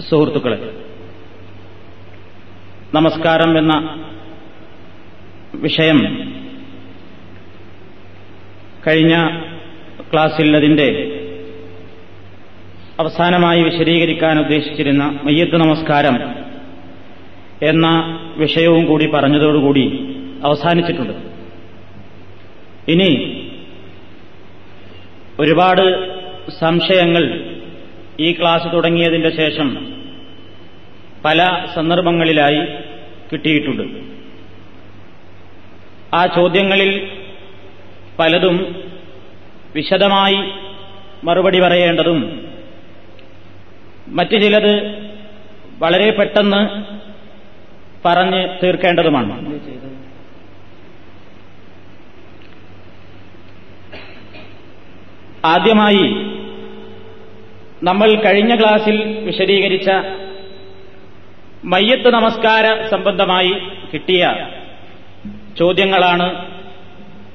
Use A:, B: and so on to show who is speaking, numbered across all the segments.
A: സുഹൃത്തുക്കളെ നമസ്കാരം എന്ന വിഷയം കഴിഞ്ഞ ക്ലാസ്സിൽ അതിന്റെ അവസാനമായി വിശദീകരിക്കാൻ ഉദ്ദേശിച്ചിരുന്ന മയ്യത്ത് നമസ്കാരം എന്ന വിഷയവും കൂടി പറഞ്ഞതോടുകൂടി അവസാനിച്ചിട്ടുണ്ട്. ഇനി ഒരുപാട് സംശയങ്ങൾ ഈ ക്ലാസ് തുടങ്ങിയതിന്റെ ശേഷം പല സന്ദർഭങ്ങളിലായി കിട്ടിയിട്ടുണ്ട്. ആ ചോദ്യങ്ങളിൽ പലതും വിശദമായി മറുപടി പറയേണ്ടതും മറ്റു ചിലത് വളരെ പെട്ടെന്ന് പറഞ്ഞ് തീർക്കേണ്ടതുമാണ്. ആദ്യമായി നമ്മൾ കഴിഞ്ഞ ക്ലാസ്സിൽ വിശദീകരിച്ച മയ്യത്ത് നമസ്കാര സംബന്ധമായി കിട്ടിയ ചോദ്യങ്ങളാണ്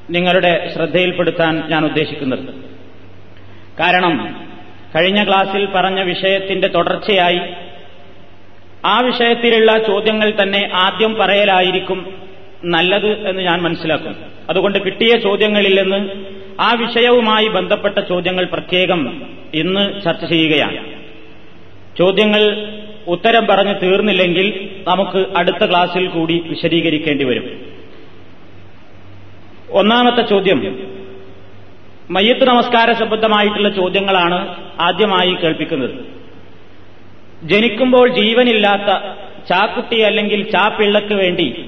A: നിങ്ങളുടെ ശ്രദ്ധയിൽപ്പെടുത്താൻ ഞാൻ ഉദ്ദേശിക്കുന്നത്. കാരണം കഴിഞ്ഞ ക്ലാസ്സിൽ പറഞ്ഞ വിഷയത്തിന്റെ തുടർച്ചയായി ആ വിഷയത്തിലുള്ള ചോദ്യങ്ങൾ തന്നെ ആദ്യം പറയലായിരിക്കും നല്ലത് എന്ന് ഞാൻ മനസ്സിലാക്കും. അതുകൊണ്ട് കിട്ടിയ ചോദ്യങ്ങളിൽ നിന്ന് ആ വിഷയവുമായി ബന്ധപ്പെട്ട ചോദ്യങ്ങൾ പ്രത്യേകം ഇന്ന് ചർച്ച ചെയ്യുകയാണ്. ചോദ്യങ്ങൾ ഉത്തരം പറഞ്ഞു തീർന്നില്ലെങ്കിൽ നമുക്ക് അടുത്ത ക്ലാസ്സിൽ കൂടി വിശദീകരിക്കേണ്ടി വരും. ഒന്നാമത്തെ ചോദ്യം മയ്യത്ത് നമസ്കാര സംബന്ധമായിട്ടുള്ള ചോദ്യങ്ങളാണ് ആദ്യമായി കേൾപ്പിക്കുന്നത്. ജനിക്കുമ്പോൾ ജീവനില്ലാത്ത ചാക്കുട്ടി അല്ലെങ്കിൽ ചാപ്പിള്ളക്ക് വേണ്ടി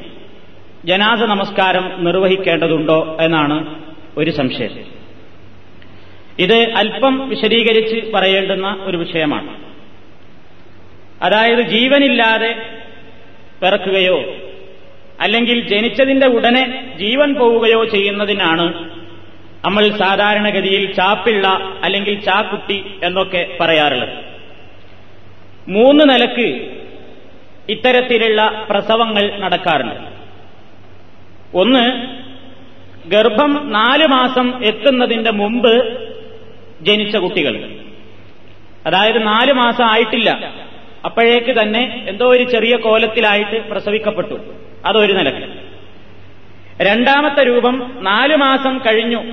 A: ജനാസ നമസ്കാരം നിർവഹിക്കേണ്ടതുണ്ടോ എന്നാണ് ഒരു സംശയം. ഇത് അല്പം വിശദീകരിച്ച് പറയേണ്ടുന്ന ഒരു വിഷയമാണ്. അതായത് ജീവനില്ലാതെ പിറക്കുകയോ അല്ലെങ്കിൽ ജനിച്ചതിന്റെ ഉടനെ ജീവൻ പോവുകയോ ചെയ്യുന്നതിനാണ് നമ്മൾ സാധാരണഗതിയിൽ ചാപ്പിള്ള അല്ലെങ്കിൽ ചാക്കുട്ടി എന്നൊക്കെ പറയാറുള്ളത്. മൂന്ന് നിലയ്ക്ക് ഇത്തരത്തിലുള്ള പ്രസവങ്ങൾ നടക്കാറുണ്ട്. ഒന്ന് ഗർഭം നാല് മാസം എത്തുന്നതിന്റെ മുമ്പ് ജനിച്ച കുട്ടികൾ. അതായത് നാല് മാസം ആയിട്ടില്ല. അപ്പോഴേക്ക് തന്നെ എന്തോ ഒരു ചെറിയ കോലത്തിലായിട്ട് പ്രസവിക്കപ്പെട്ടു. അതൊരു നിലയ്ക്ക്. രണ്ടാമത്തെ രൂപം നാല് മാസം കഴിഞ്ഞു.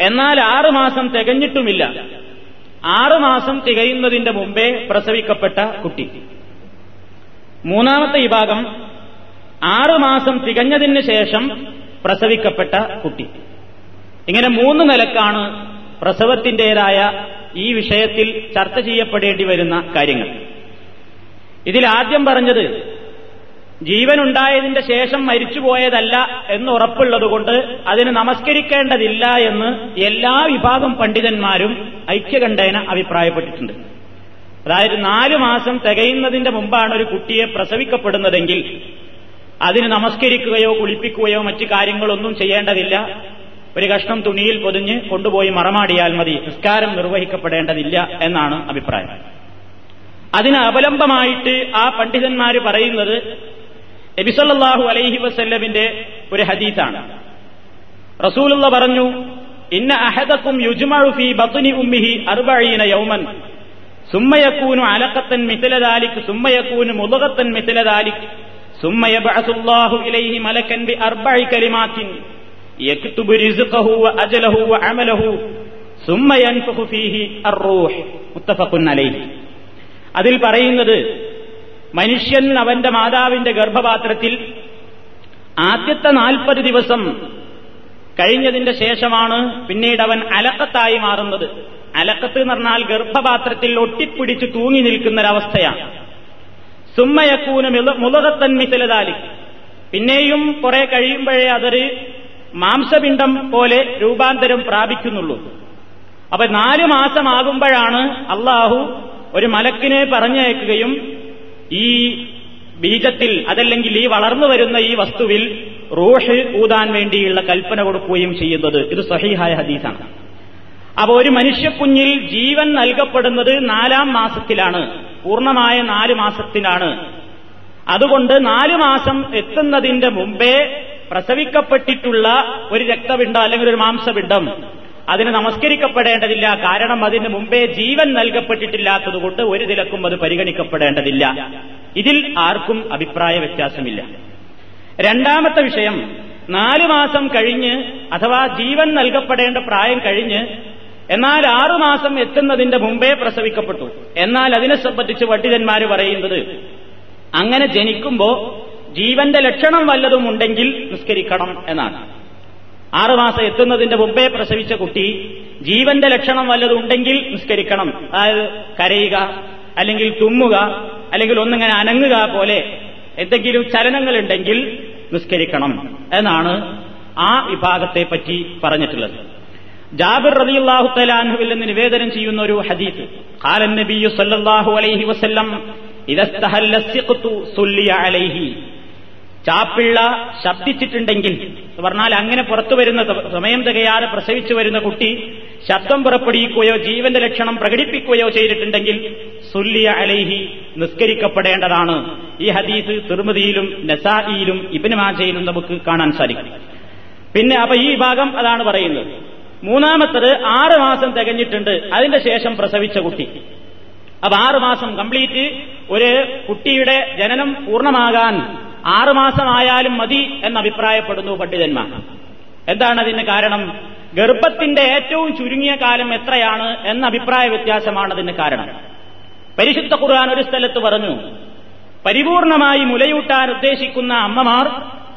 A: എന്നാൽ ആറ് മാസം തികഞ്ഞിട്ടുമില്ല. ആറ് മാസം തികയുന്നതിന്റെ മുമ്പേ പ്രസവിക്കപ്പെട്ട കുട്ടി. മൂന്നാമത്തെ വിഭാഗം ആറ് മാസം തികഞ്ഞതിന് ശേഷം പ്രസവിക്കപ്പെട്ട കുട്ടി. ഇങ്ങനെ മൂന്ന് നിലക്കാണ് പ്രസവത്തിന്റെതായ ഈ വിഷയത്തിൽ ചർച്ച ചെയ്യപ്പെടേണ്ടി വരുന്ന കാര്യങ്ങൾ. ഇതിൽ ആദ്യം പറഞ്ഞത് ജീവനുണ്ടായതിന്റെ ശേഷം മരിച്ചുപോയതല്ല എന്ന് ഉറപ്പുള്ളതുകൊണ്ട് അതിന് നമസ്കരിക്കേണ്ടതില്ല എന്ന് എല്ലാ വിഭാഗം പണ്ഡിതന്മാരും ഐക്യകണ്ഠേന അഭിപ്രായപ്പെട്ടിട്ടുണ്ട്. അതായത് നാലു മാസം തികയുന്നതിന്റെ മുമ്പാണ് ഒരു കുട്ടിയെ പ്രസവിക്കപ്പെടുന്നതെങ്കിൽ അതിന് നമസ്കരിക്കുകയോ കുളിപ്പിക്കുകയോ മറ്റു കാര്യങ്ങളൊന്നും ചെയ്യേണ്ടതില്ല. ഒരു കഷ്ണം തുണിയിൽ പൊതിഞ്ഞ് കൊണ്ടുപോയി മറമാടിയാൽ മതി നിസ്കാരം നിർവഹിക്കപ്പെടേണ്ടതില്ല എന്നാണ് അഭിപ്രായം. അതിന് അവലംബമായിട്ട് ആ പണ്ഡിതന്മാർ പറയുന്നത് എബിസല്ലാഹു അലൈഹി വസല്ലമിന്റെ ഒരു ഹദീസാണ്. റസൂലുള്ള പറഞ്ഞു ഇന്ന അഹദക്കും യുജ്മഴുഫി ബത്തുനി ഉമ്മിഹി അർബഴീന യൗമൻ. സുമ്മയക്കൂനു അലക്കത്തൻ മിഥിലതാലിക് സുമ്മയക്കൂനു മുതകത്തൻ മിഥിലതാലിക് സുമ്മയബഅസുല്ലാഹു ഇലൈഹി മലക്കൻ ബി അർബഇ കലിമാത്തിൻ. അതിൽ പറയുന്നത് മനുഷ്യൻ അവന്റെ മാതാവിന്റെ ഗർഭപാത്രത്തിൽ ആദ്യത്തെ നാൽപ്പത് ദിവസം കഴിഞ്ഞതിന്റെ ശേഷമാണ് പിന്നീട് അവൻ അലക്കത്തായി മാറുന്നത്. അലക്കത്ത് എന്ന് പറഞ്ഞാൽ ഗർഭപാത്രത്തിൽ ഒട്ടിപ്പിടിച്ച് തൂങ്ങി നിൽക്കുന്ന ഒരവസ്ഥയാണ് സുമ്മയക്കൂന് മുലകത്തൻ മിസലതാലി പിന്നെയും കുറെ കഴിയുമ്പോഴേ അതൊരു മാംസപിണ്ഡം പോലെ രൂപാന്തരം പ്രാപിക്കുന്നുള്ളൂ. അപ്പൊ നാലു മാസമാകുമ്പോഴാണ് അള്ളാഹു ഒരു മലക്കിനെ പറഞ്ഞയക്കുകയും ഈ ബീജത്തിൽ അതല്ലെങ്കിൽ ഈ വളർന്നു വരുന്ന ഈ വസ്തുവിൽ റോഷ് ഊതാൻ വേണ്ടിയുള്ള കൽപ്പന കൊടുക്കുകയും ചെയ്യുന്നത്. ഇത് സഹിഹായ ഹദീസാണ്. അപ്പോൾ ഒരു മനുഷ്യക്കുഞ്ഞിൽ ജീവൻ നൽകപ്പെടുന്നത് നാലാം മാസത്തിലാണ്. പൂർണമായ നാല് മാസത്തിലാണ്. അതുകൊണ്ട് നാലു മാസം എത്തുന്നതിന്റെ മുമ്പേ പ്രസവിക്കപ്പെട്ടിട്ടുള്ള ഒരു രക്തപിണ്ടം അല്ലെങ്കിൽ ഒരു മാംസപിണ്ഡം അതിന് നമസ്കരിക്കപ്പെടേണ്ടതില്ല. കാരണം അതിന് മുമ്പേ ജീവൻ നൽകപ്പെട്ടിട്ടില്ലാത്തതുകൊണ്ട് ഒരു നിലക്കും അത് പരിഗണിക്കപ്പെടേണ്ടതില്ല. ഇതിൽ ആർക്കും അഭിപ്രായ വ്യത്യാസമില്ല. രണ്ടാമത്തെ വിഷയം നാലു മാസം കഴിഞ്ഞ് അഥവാ ജീവൻ നൽകപ്പെടേണ്ട പ്രായം കഴിഞ്ഞ് എന്നാൽ ആറുമാസം എത്തുന്നതിന്റെ മുമ്പേ പ്രസവിക്കപ്പെട്ടു. എന്നാൽ അതിനെ സംബന്ധിച്ച് പണ്ഡിതന്മാർ പറയുന്നത് അങ്ങനെ ജനിക്കുമ്പോ ജീവന്റെ ലക്ഷണം വല്ലതും ഉണ്ടെങ്കിൽ നിസ്കരിക്കണം എന്നാണ്. ആറുമാസം എത്തുന്നതിന്റെ മുമ്പേ പ്രസവിച്ച കുട്ടി ജീവന്റെ ലക്ഷണം വല്ലതും ഉണ്ടെങ്കിൽ നിസ്കരിക്കണം. അതായത് കരയുക അല്ലെങ്കിൽ തുമ്മുക അല്ലെങ്കിൽ ഒന്നിങ്ങനെ അനങ്ങുക പോലെ എന്തെങ്കിലും ചലനങ്ങൾ ഉണ്ടെങ്കിൽ നിസ്കരിക്കണം എന്നാണ് ആ വിഭാഗത്തെ പറ്റി പറഞ്ഞിട്ടുള്ളത്. ജാബിർ റളിയല്ലാഹു തലാൻഹുവിൽ നിന്ന് നിവേദനം ചെയ്യുന്ന ഒരു ഹദീത്ത് ഖാലൻ നബിയു സല്ലല്ലാഹു അലൈഹി വസല്ലം ഇതസ്തഹല്ലു സുല്ലിയ അലൈഹി ചാപ്പിള്ള ശബ്ദിച്ചിട്ടുണ്ടെങ്കിൽ പറഞ്ഞാൽ അങ്ങനെ പുറത്തു വരുന്ന സമയം തികയാതെ പ്രസവിച്ചു വരുന്ന കുട്ടി ശബ്ദം പുറപ്പെടുവിക്കുകയോ ജീവന്റെ ലക്ഷണം പ്രകടിപ്പിക്കുകയോ ചെയ്തിട്ടുണ്ടെങ്കിൽ സുല്ലിയ അലൈഹി നിസ്കരിക്കപ്പെടേണ്ടതാണ്. ഈ ഹദീസ് തിർമതിയിലും നസായിയിലും ഇബിന് മാജയിലും നമുക്ക് കാണാൻ സാധിക്കും. പിന്നെ അപ്പൊ ഈ ഭാഗം അതാണ് പറയുന്നത്. മൂന്നാമത്തത് ആറ് മാസം തികഞ്ഞിട്ടുണ്ട് അതിന്റെ ശേഷം പ്രസവിച്ച കുട്ടി. അപ്പൊ ആറ് മാസം കംപ്ലീറ്റ് ഒരു കുട്ടിയുടെ ജനനം പൂർണമാകാൻ ആറുമാസമായാലും മതി എന്ന് അഭിപ്രായപ്പെടുന്നു പണ്ഡിതന്മാർ. എന്താണ് അതിന് കാരണം? ഗർഭത്തിന്റെ ഏറ്റവും ചുരുങ്ങിയ കാലം എത്രയാണ് എന്ന അഭിപ്രായ വ്യത്യാസമാണ് അതിന് കാരണം. പരിശുദ്ധ ഖുർആൻ ഒരു സ്ഥലത്ത് പറഞ്ഞു പരിപൂർണമായി മുലയൂട്ടാൻ ഉദ്ദേശിക്കുന്ന അമ്മമാർ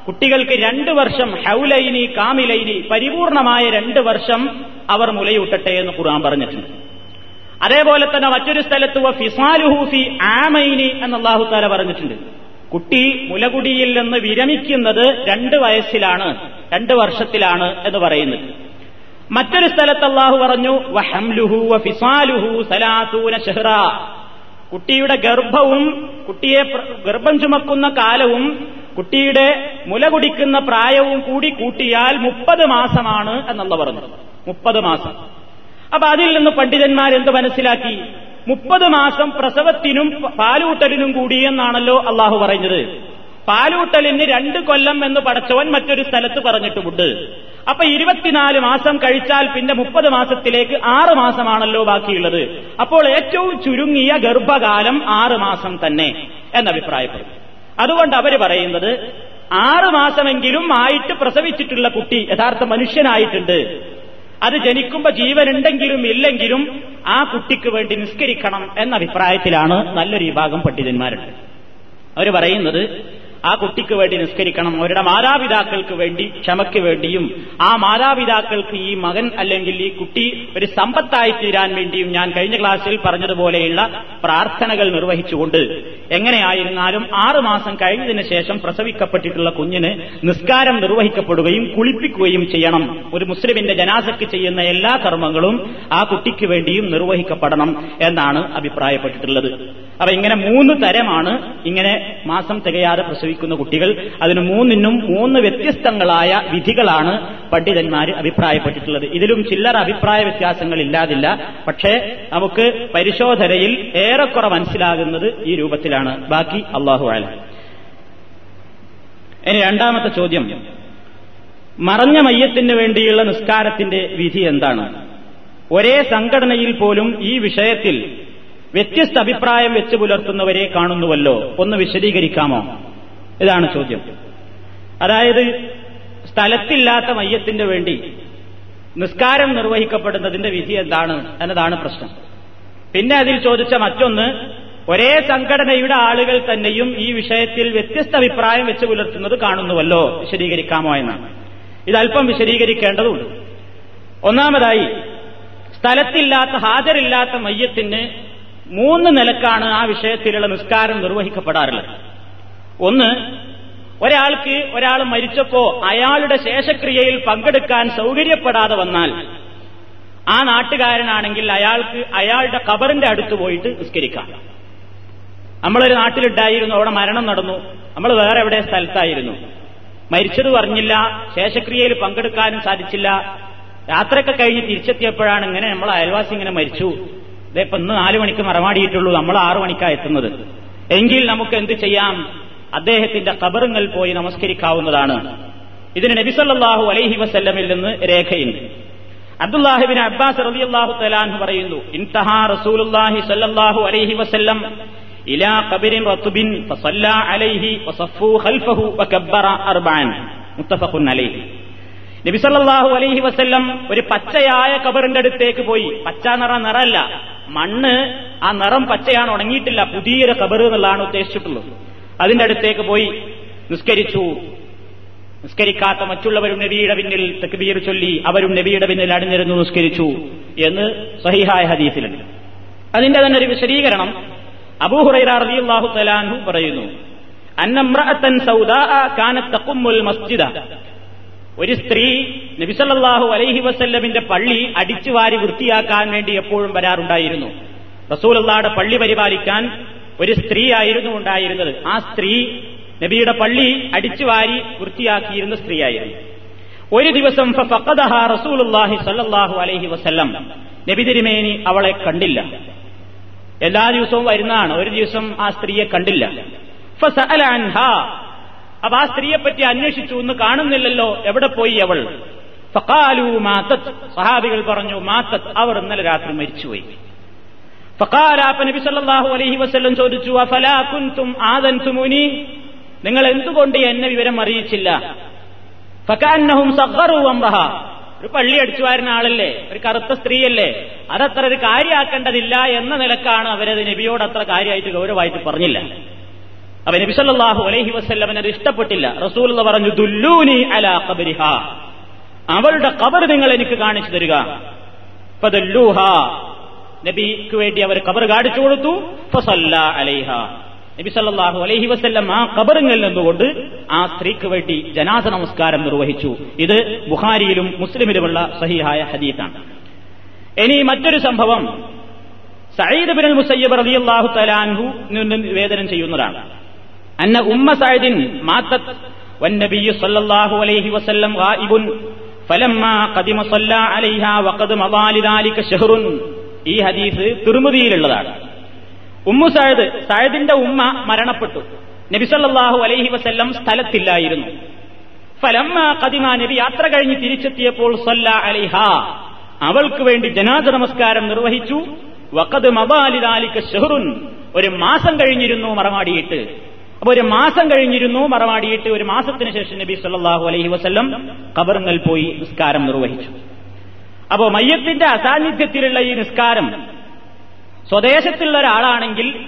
A: കുട്ടികൾക്ക് രണ്ട് വർഷം ഹൗലൈനി കാമിലൈനി പരിപൂർണമായ രണ്ട് വർഷം അവർ മുലയൂട്ടട്ടെ എന്ന് ഖുർആൻ പറഞ്ഞിട്ടുണ്ട്. അതേപോലെ തന്നെ മറ്റൊരു സ്ഥലത്ത് ഫിസാലുഹൂഫി ആമൈനി എന്ന് പറഞ്ഞിട്ടുണ്ട്. കുട്ടി മുലകുടിയിൽ നിന്ന് വിരമിക്കുന്നത് രണ്ട് വയസ്സിലാണ് രണ്ട് വർഷത്തിലാണ് എന്ന് പറയുന്നത്. മറ്റൊരു സ്ഥലത്ത് അള്ളാഹു പറഞ്ഞു വഹംലുഹു ഫിസാലുഹു കുട്ടിയുടെ ഗർഭവും കുട്ടിയെ ഗർഭം ചുമക്കുന്ന കാലവും കുട്ടിയുടെ മുല കുടിക്കുന്ന പ്രായവും കൂടി കൂട്ടിയാൽ മുപ്പത് മാസമാണ് എന്നുള്ള പറഞ്ഞു. മുപ്പത് മാസം. അപ്പൊ അതിൽ നിന്ന് പണ്ഡിതന്മാർ എന്ത് മനസ്സിലാക്കി? മുപ്പത് മാസം പ്രസവത്തിനും പാലൂട്ടലിനും കൂടി എന്നാണല്ലോ അള്ളാഹു പറഞ്ഞത് പാലൂട്ടലിന് രണ്ട് കൊല്ലം എന്ന് പടച്ചവൻ മറ്റൊരു സ്ഥലത്ത് പറഞ്ഞിട്ടുമുണ്ട്. അപ്പൊ ഇരുപത്തിനാല് മാസം കഴിച്ചാൽ പിന്നെ മുപ്പത് മാസത്തിലേക്ക് ആറ് മാസമാണല്ലോ ബാക്കിയുള്ളത്. അപ്പോൾ ഏറ്റവും ചുരുങ്ങിയ ഗർഭകാലം ആറ് മാസം തന്നെ എന്ന എന്നഭിപ്രായപ്പെടും. അതുകൊണ്ട് അവർ പറയുന്നത് ആറ് മാസമെങ്കിലും ആയിട്ട് പ്രസവിച്ചിട്ടുള്ള കുട്ടി യഥാർത്ഥ മനുഷ്യനായിട്ടുണ്ട്. അത് ജനിക്കുമ്പോ ജീവനുണ്ടെങ്കിലും ഇല്ലെങ്കിലും ആ കുട്ടിക്ക് വേണ്ടി നിസ്കരിക്കണം എന്ന അഭിപ്രായത്തിലാണ് നല്ലൊരു വിഭാഗം പണ്ഡിതന്മാരുണ്ട് അവർ പറയുന്നത് ആ കുട്ടിക്ക് വേണ്ടി നിസ്കരിക്കണം. അവരുടെ മാതാപിതാക്കൾക്ക് വേണ്ടി ക്ഷമയ്ക്ക് വേണ്ടിയും ആ മാതാപിതാക്കൾക്ക് ഈ മകൻ അല്ലെങ്കിൽ ഈ കുട്ടി ഒരു സമ്പത്തായി തീരാൻ വേണ്ടിയും ഞാൻ കഴിഞ്ഞ ക്ലാസ്സിൽ പറഞ്ഞതുപോലെയുള്ള പ്രാർത്ഥനകൾ നിർവഹിച്ചുകൊണ്ട് എങ്ങനെയായിരുന്നാലും ആറുമാസം കഴിഞ്ഞതിന് ശേഷം പ്രസവിക്കപ്പെട്ടിട്ടുള്ള കുഞ്ഞിന് നിസ്കാരം നിർവഹിക്കപ്പെടുകയും കുളിപ്പിക്കുകയും ചെയ്യണം. ഒരു മുസ്ലിമിന്റെ ജനാസക്ക് ചെയ്യുന്ന എല്ലാ കർമ്മങ്ങളും ആ കുട്ടിക്ക് വേണ്ടിയും നിർവഹിക്കപ്പെടണം എന്നാണ് അഭിപ്രായപ്പെട്ടിട്ടുള്ളത്. അപ്പൊ ഇങ്ങനെ മൂന്ന് തരമാണ് ഇങ്ങനെ മാസം തികയാതെ പ്രസവിക്കുന്ന കുട്ടികൾ അതിന് മൂന്നിനും മൂന്ന് വ്യത്യസ്തങ്ങളായ വിധികളാണ് പണ്ഡിതന്മാർ അഭിപ്രായപ്പെട്ടിട്ടുള്ളത്. ഇതിലും ചില്ലറ അഭിപ്രായ വ്യത്യാസങ്ങൾ ഇല്ലാതില്ല. പക്ഷേ നമുക്ക് പരിശോധനയിൽ ഏറെക്കുറെ മനസ്സിലാകുന്നത് ഈ രൂപത്തിലാണ്. ബാക്കി അള്ളാഹു ആല ഇനി രണ്ടാമത്തെ ചോദ്യം. മറഞ്ഞ മയ്യത്തിന് വേണ്ടിയുള്ള നിസ്കാരത്തിന്റെ വിധി എന്താണ്? ഒരേ സംഘടനയിൽ പോലും ഈ വിഷയത്തിൽ വ്യത്യസ്ത അഭിപ്രായം വെച്ച് പുലർത്തുന്നവരെ കാണുന്നുവല്ലോ. ഒന്ന് വിശദീകരിക്കാമോ? ഇതാണ് ചോദ്യം. അതായത് സ്ഥലത്തില്ലാത്ത മയ്യത്തിന് വേണ്ടി നിസ്കാരം നിർവഹിക്കപ്പെടുന്നതിന്റെ വിധി എന്താണ് എന്നതാണ് പ്രശ്നം. പിന്നെ അതിൽ ചോദിച്ച മറ്റൊന്ന് ഒരേ സംഘടനയുടെ ആളുകൾ തന്നെയും ഈ വിഷയത്തിൽ വ്യത്യസ്ത അഭിപ്രായം വെച്ച് പുലർത്തുന്നത് കാണുന്നുവല്ലോ വിശദീകരിക്കാമോ എന്നാണ്. ഇതല്പം വിശദീകരിക്കേണ്ടതുണ്ട്. ഒന്നാമതായി സ്ഥലത്തില്ലാത്ത ഹാജരില്ലാത്ത മയ്യത്തിന് മൂന്ന് നിലക്കാണ് ആ വിഷയത്തിലുള്ള നിസ്കാരം നിർവഹിക്കപ്പെടാറുള്ളത്. ഒന്ന് ഒരാൾക്ക് ഒരാൾ മരിച്ചപ്പോ അയാളുടെ ശേഷക്രിയയിൽ പങ്കെടുക്കാൻ സൗകര്യപ്പെടാതെ വന്നാൽ ആ നാട്ടുകാരനാണെങ്കിൽ അയാൾക്ക് അയാളുടെ കബറിന്റെ അടുത്ത് പോയിട്ട് നിസ്കരിക്കാം. നമ്മളൊരു നാട്ടിലുണ്ടായിരുന്നു അവിടെ മരണം നടന്നു. നമ്മൾ വേറെ എവിടെ സ്ഥലത്തായിരുന്നു. മരിച്ചത് പറഞ്ഞില്ല ശേഷക്രിയയിൽ പങ്കെടുക്കാനും സാധിച്ചില്ല. രാത്രിയൊക്കെ കഴിഞ്ഞ് തിരിച്ചെത്തിയപ്പോഴാണ് ഇങ്ങനെ നമ്മൾ അയൽവാസി ഇങ്ങനെ മരിച്ചു. ഇതേപ്പൊ ഇന്ന് നാലു മണിക്ക് മറമാടിയിട്ടുള്ളൂ നമ്മൾ ആറു മണിക്കാണ് എത്തുന്നത്. എങ്കിൽ നമുക്ക് എന്ത് ചെയ്യാം? അദ്ദേഹത്തിന്റെ കബറുങ്ങൾ പോയി നമസ്കരിക്കാവുന്നതാണ്. ഇതിന് നബിസല്ലാഹു അലൈഹി വസല്ലമിൽ നിന്ന് രേഖയുണ്ട്. അബ്ദുല്ലാഹിബിൻ അബ്ബാസ് റളിയല്ലാഹു തലാൻഹു പറയുന്നു ഇൻതഹാ റസൂലുള്ളാഹി സല്ലല്ലാഹു അലൈഹി വസല്ലം ഇലാ ഖബരിൻ റത്തുബിൻ ഫസല്ലാ അലൈഹി വസഫു ഖൽഫഹു വകബ്ബറ അർബഅൻ. മുത്തഫഖുൻ അലൈഹി. നബി സല്ലല്ലാഹു അലൈഹി വസല്ലം ഒരു പച്ചയായ കബറിന്റെ അടുത്തേക്ക് പോയി. പച്ച നിറ നിറല്ല. മണ്ണ് ആ നിറം പച്ചയാണ് ഉണങ്ങിയിട്ടില്ല. പുതിയൊരു കബർ എന്നുള്ളതാണ് ഉദ്ദേശിച്ചിട്ടുള്ളത്. അതിന്റെ അടുത്തേക്ക് പോയി നിസ്കരിച്ചു. നിസ്കരിക്കാത്ത മറ്റുള്ളവരും നബിയുടെ പിന്നിൽ തക്ബീർ ചൊല്ലി അവരും നബിയുടെ പിന്നിൽ അണിഞ്ഞിരുന്നു നിസ്കരിച്ചു എന്ന് സഹിഹായ ഹദീസിലുണ്ട്. അതിന്റെ തന്നെ ഒരു വിശദീകരണം അബൂഹുറൈറ റളിയല്ലാഹു തലാൻഹു പറയുന്നു അന്നമ്രഅത്തൻ സൗദാ മസ്ജിദ. ഒരു സ്ത്രീ നബിസല്ലാഹു അലൈഹി വസല്ലമിന്റെ പള്ളി അടിച്ചു വാരി വൃത്തിയാക്കാൻ വേണ്ടി എപ്പോഴും വരാറുണ്ടായിരുന്നു. റസൂലല്ലാടെ പള്ളി പരിപാലിക്കാൻ ഒരു സ്ത്രീ ആയിരുന്നു ഉണ്ടായിരുന്നത്. ആ സ്ത്രീ നബിയുടെ പള്ളി അടിച്ചു വാരി വൃത്തിയാക്കിയിരുന്ന സ്ത്രീയായിരുന്നു. ഒരു ദിവസം സല്ലല്ലാഹു അലൈഹി വസല്ലം നബി തിരുമേനി അവളെ കണ്ടില്ല. എല്ലാ ദിവസവും വരുന്നതാണ്. ഒരു ദിവസം ആ സ്ത്രീയെ കണ്ടില്ല. അപ്പൊ ആ സ്ത്രീയെപ്പറ്റി അന്വേഷിച്ചു ഒന്ന് കാണുന്നില്ലല്ലോ. എവിടെ പോയി അവൾ? സഹാബികൾ പറഞ്ഞു മാത്തത് അവർ ഇന്നലെ രാത്രി മരിച്ചുപോയി. നബി അലൈഹി ചോദിച്ചു അഫലാ കുൻതും ആദൻതുമുനി? നിങ്ങൾ എന്തുകൊണ്ട് എന്നെ വിവരം അറിയിച്ചില്ല? ഒരു പള്ളി അടിച്ചു വരുന്ന ആളല്ലേ? ഒരു കറുത്ത സ്ത്രീയല്ലേ? അതത്ര ഒരു കാര്യമാക്കേണ്ടതില്ല എന്ന നിലക്കാണ് അവരത് നബിയോട് അത്ര കാര്യമായിട്ട് ഗൗരവമായിട്ട് പറഞ്ഞില്ല. അപ്പൊ നബി സല്ലല്ലാഹു അലൈഹി വസല്ലം അത് ഇഷ്ടപ്പെട്ടില്ല. റസൂൽ പറഞ്ഞു ദുല്ലൂനി അലാ കബരിഹ അവളുടെ കബർ നിങ്ങൾ എനിക്ക് കാണിച്ചു തരിക. നബിക്ക് വേണ്ടി അവർ ഖബർ കാണിച്ചു കൊടുത്തു ഫസല്ല അലൈഹ നബി സല്ലല്ലാഹു അലൈഹി വസല്ലം ആ ഖബറിൽ നിന്നുകൊണ്ട് ആ സ്ത്രീക്ക് വേണ്ടി ജനാസ നമസ്കാരം നിർവഹിച്ചു ഇത് ബുഖാരിയിലും മുസ്ലിമിലുമുള്ള സഹിഹായ ഹദീത്താണ് ഇനി മറ്റൊരു സംഭവം സയ്യിദ് ബിൻ മുസയ്യബ് റളിയല്ലാഹു തആലാൻഹു നിന്ന് നിവേദനം ചെയ്യുന്നതാണ് അന്ന ഉമ്മ സഅദിൻ മാത്തത് والنبي صلى الله عليه وسلم غائب فلما قدم صلى عليها وقد مضى لذلك شهر ഈ ഹദീസ് തിരുമുതിയിലുള്ളതാണ് ഉമ്മു സായദ് സായദിന്റെ ഉമ്മ മരണപ്പെട്ടു. നബിസല്ലാഹു അലൈഹി വസ്ല്ലം സ്ഥലത്തില്ലായിരുന്നു. ഫലമ്മ കദിമ നബി യാത്ര കഴിഞ്ഞ് തിരിച്ചെത്തിയപ്പോൾ സല്ല അലിഹ. അവൾക്ക് വേണ്ടി ജനാദ നമസ്കാരം നിർവഹിച്ചു. വക്കത് മബാലിദാലിക്ക് ഷെഹറുൻ ഒരു മാസം കഴിഞ്ഞിരുന്നു മറമാടിയിട്ട് അപ്പൊ ഒരു മാസം കഴിഞ്ഞിരുന്നു മറമാടിയിട്ട് ഒരു മാസത്തിന് ശേഷം നബി സല്ലാഹു അലൈഹി വസ്ല്ലം കബറുങ്ങൽ പോയി നിസ്കാരം നിർവഹിച്ചു. അപ്പോ മയ്യത്തിന്റെ അസാന്നിധ്യത്തിലുള്ള ഈ നിസ്കാരം സ്വദേശത്തുള്ള ഒരാളാണെങ്കിൽ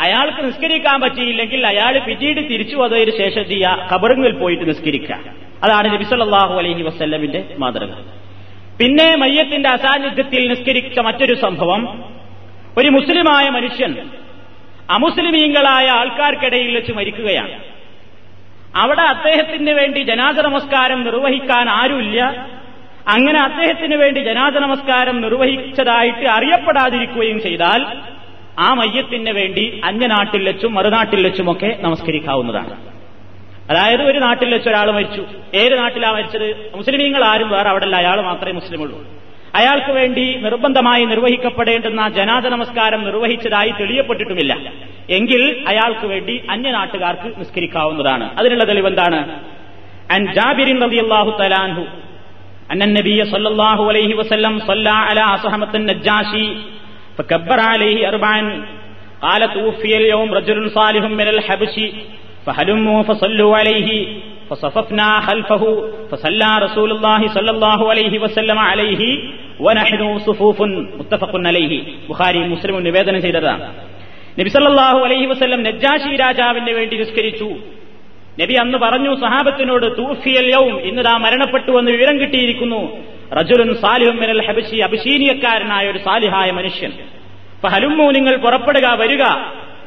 A: അയാൾക്ക് നിസ്കരിക്കാൻ പറ്റിയില്ലെങ്കിൽ അയാൾ പിന്നീട് തിരിച്ചു വന്നതിന് ശേഷം ചെയ്യ കബറുങ്ങിൽ പോയിട്ട് നിസ്കരിക്കുക. അതാണ് നബി സല്ലല്ലാഹു അലൈഹി വസ്ല്ലമിന്റെ മാതൃക. പിന്നെ മയ്യത്തിന്റെ അസാന്നിധ്യത്തിൽ നിസ്കരിച്ച മറ്റൊരു സംഭവം ഒരു മുസ്ലിമായ മനുഷ്യൻ അമുസ്ലിമീങ്ങളായ ആൾക്കാർക്കിടയിൽ വെച്ച് മരിക്കുകയാണ്. അവിടെ അദ്ദേഹത്തിന് വേണ്ടി ജനാദ നമസ്കാരം നിർവഹിക്കാൻ ആരുമില്ല. അങ്ങനെ അദ്ദേഹത്തിന് വേണ്ടി ജനാദ നമസ്കാരം നിർവഹിച്ചതായിട്ട് അറിയപ്പെടാതിരിക്കുകയും ചെയ്താൽ ആ മയ്യത്തിന് വേണ്ടി അന്യനാട്ടിൽ വെച്ചും മറുനാട്ടിൽ വെച്ചുമൊക്കെ നമസ്കരിക്കാവുന്നതാണ്. അതായത് ഒരു നാട്ടിൽ വെച്ച് ഒരാൾ മരിച്ചു. ഏത് നാട്ടിലാ മരിച്ചത്? മുസ്ലിമീങ്ങൾ ആരും വേറെ അവിടെ അയാൾ മാത്രമേ മുസ്ലിമുള്ളൂ. അയാൾക്ക് വേണ്ടി നിർബന്ധമായി നിർവഹിക്കപ്പെടേണ്ടുന്ന ജനാദ നമസ്കാരം നിർവഹിച്ചതായി തെളിയപ്പെട്ടിട്ടുമില്ല. എങ്കിൽ അയാൾക്ക് വേണ്ടി അന്യനാട്ടുകാർക്ക് നിസ്കരിക്കാവുന്നതാണ്. അതിനുള്ള തെളിവെന്താണ്? അൻ ജാബിരിൻ റബിയല്ലാഹു തലാൻഹു أن النبي صلى الله عليه وسلم صلى على صحمة النجاشي فكبر عليه أربعا قال توفي اليوم رجل صالح من الحبش فهلموا فصلوا عليه فصففنا خلفه فصلى رسول الله صلى الله عليه وسلم عليه ونحن صفوف متفق عليه ബുഖാരി മുസ്ലിം നിവേദനം ചെയ്തതാണ് നബി സല്ലല്ലാഹു അലൈഹി വസല്ലം നജ്ജാശി രാജാവിന് വേണ്ടി നിസ്കരിച്ചു നബി അന്ന് പറഞ്ഞു സഹാബത്തിനോട് തൂഫിയൽ യൗം ഇന്ന് താ മരണപ്പെട്ടു എന്ന് വിവരം കിട്ടിയിരിക്കുന്നു. റജുലുൻ സാലിഹും മിനൽ ഹബശി അബിശീനിയക്കാരനായ ഒരു സാലിഹായ മനുഷ്യൻ. അപ്പൊ ഹലുമു നിങ്ങൾ പുറപ്പെടുക വരിക.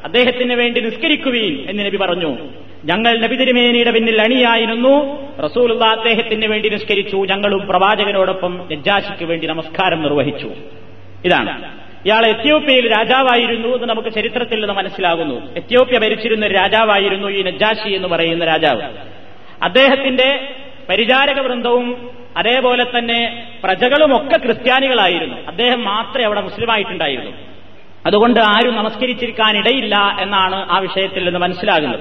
A: അദ്ദേഹത്തിന് വേണ്ടി നിസ്കരിക്കുവീൻ എന്ന് നബി പറഞ്ഞു. ഞങ്ങൾ നബി തിരുമേനിയുടെ പിന്നിൽ അണിയായിരുന്നു. റസൂലുള്ള അദ്ദേഹത്തിന് വേണ്ടി നിസ്കരിച്ചു. ഞങ്ങളും പ്രവാചകനോടൊപ്പം നജ്ജാശിക്ക് വേണ്ടി നമസ്കാരം നിർവഹിച്ചു. ഇതാണ്. ഇയാൾ എത്യോപ്യയിൽ രാജാവായിരുന്നു എന്ന് നമുക്ക് ചരിത്രത്തിൽ നിന്ന് മനസ്സിലാകുന്നു. എത്യോപ്യ ഭരിച്ചിരുന്ന ഒരു രാജാവായിരുന്നു ഈ നജാഷി എന്ന് പറയുന്ന രാജാവ്. അദ്ദേഹത്തിന്റെ പരിചാരക വൃന്ദവും അതേപോലെ തന്നെ പ്രജകളുമൊക്കെ ക്രിസ്ത്യാനികളായിരുന്നു. അദ്ദേഹം മാത്രമേ അവിടെ മുസ്ലിമായിട്ടുണ്ടായിരുന്നു. അതുകൊണ്ട് ആരും നമസ്കരിച്ചിരിക്കാനിടയില്ല എന്നാണ് ആ വിഷയത്തിൽ നിന്ന് മനസ്സിലാകുന്നത്.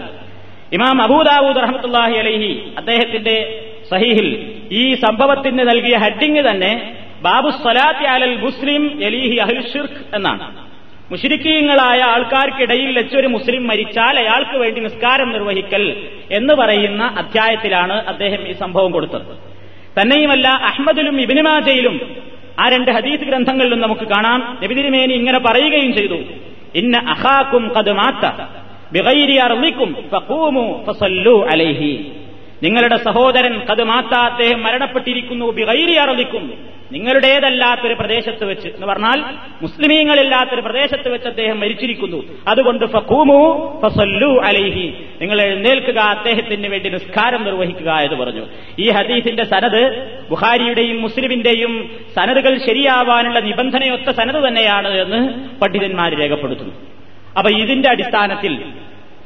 A: ഇമാം അബൂദാബൂദ് റഹമത്തുല്ലാഹി അലഹി അദ്ദേഹത്തിന്റെ സഹീഹിൽ ഈ സംഭവത്തിന് നൽകിയ ഹെഡിങ് തന്നെ ബാബു സ്വലാത്തി അലൽ മുസ്ലിം എലീഹി അഹുൽ ഷിർക്ക് എന്നാണ്. മുഷിരിക്കീങ്ങളായ ആൾക്കാർക്കിടയിൽ വെച്ചൊരു മുസ്ലിം മരിച്ചാൽ അയാൾക്ക് വേണ്ടി നിസ്കാരം നിർവഹിക്കൽ എന്ന് പറയുന്ന അധ്യായത്തിലാണ് അദ്ദേഹം ഈ സംഭവം കൊടുത്തത്. തന്നെയുമല്ല അഹമ്മദിലും ഇബിനിമാജയിലും ആ രണ്ട് ഹദീസ് ഗ്രന്ഥങ്ങളിലും നമുക്ക് കാണാം. നബിതിരിമേനി ഇങ്ങനെ പറയുകയും ചെയ്തു. ഇന്ന അഹാക്കും കത് മാത്ത ബിഗൈരി അർലിക്കും അലൈഹി. നിങ്ങളുടെ സഹോദരൻ കത് മാത്ത അദ്ദേഹം മരണപ്പെട്ടിരിക്കുന്നു ബിഗൈരി അറബിക്കും നിങ്ങളുടേതല്ലാത്തൊരു പ്രദേശത്ത് വെച്ച് എന്ന് പറഞ്ഞാൽ മുസ്ലിമീങ്ങളില്ലാത്തൊരു പ്രദേശത്ത് വെച്ച് അദ്ദേഹം മരിച്ചിരിക്കുന്നു. അതുകൊണ്ട് ഫഖൂമു ഫസല്ലു അലൈഹി. നിങ്ങൾ എഴുന്നേൽക്കുക അദ്ദേഹത്തിന് വേണ്ടി നിസ്കാരം നിർവഹിക്കുക എന്ന് പറഞ്ഞു. ഈ ഹദീസിന്റെ സനത് ബുഹാരിയുടെയും മുസ്ലിമിന്റെയും സനതുകൾ ശരിയാവാനുള്ള നിബന്ധനയൊത്ത സനത് തന്നെയാണ് എന്ന് പണ്ഡിതന്മാർ രേഖപ്പെടുത്തുന്നു. അപ്പൊ ഇതിന്റെ അടിസ്ഥാനത്തിൽ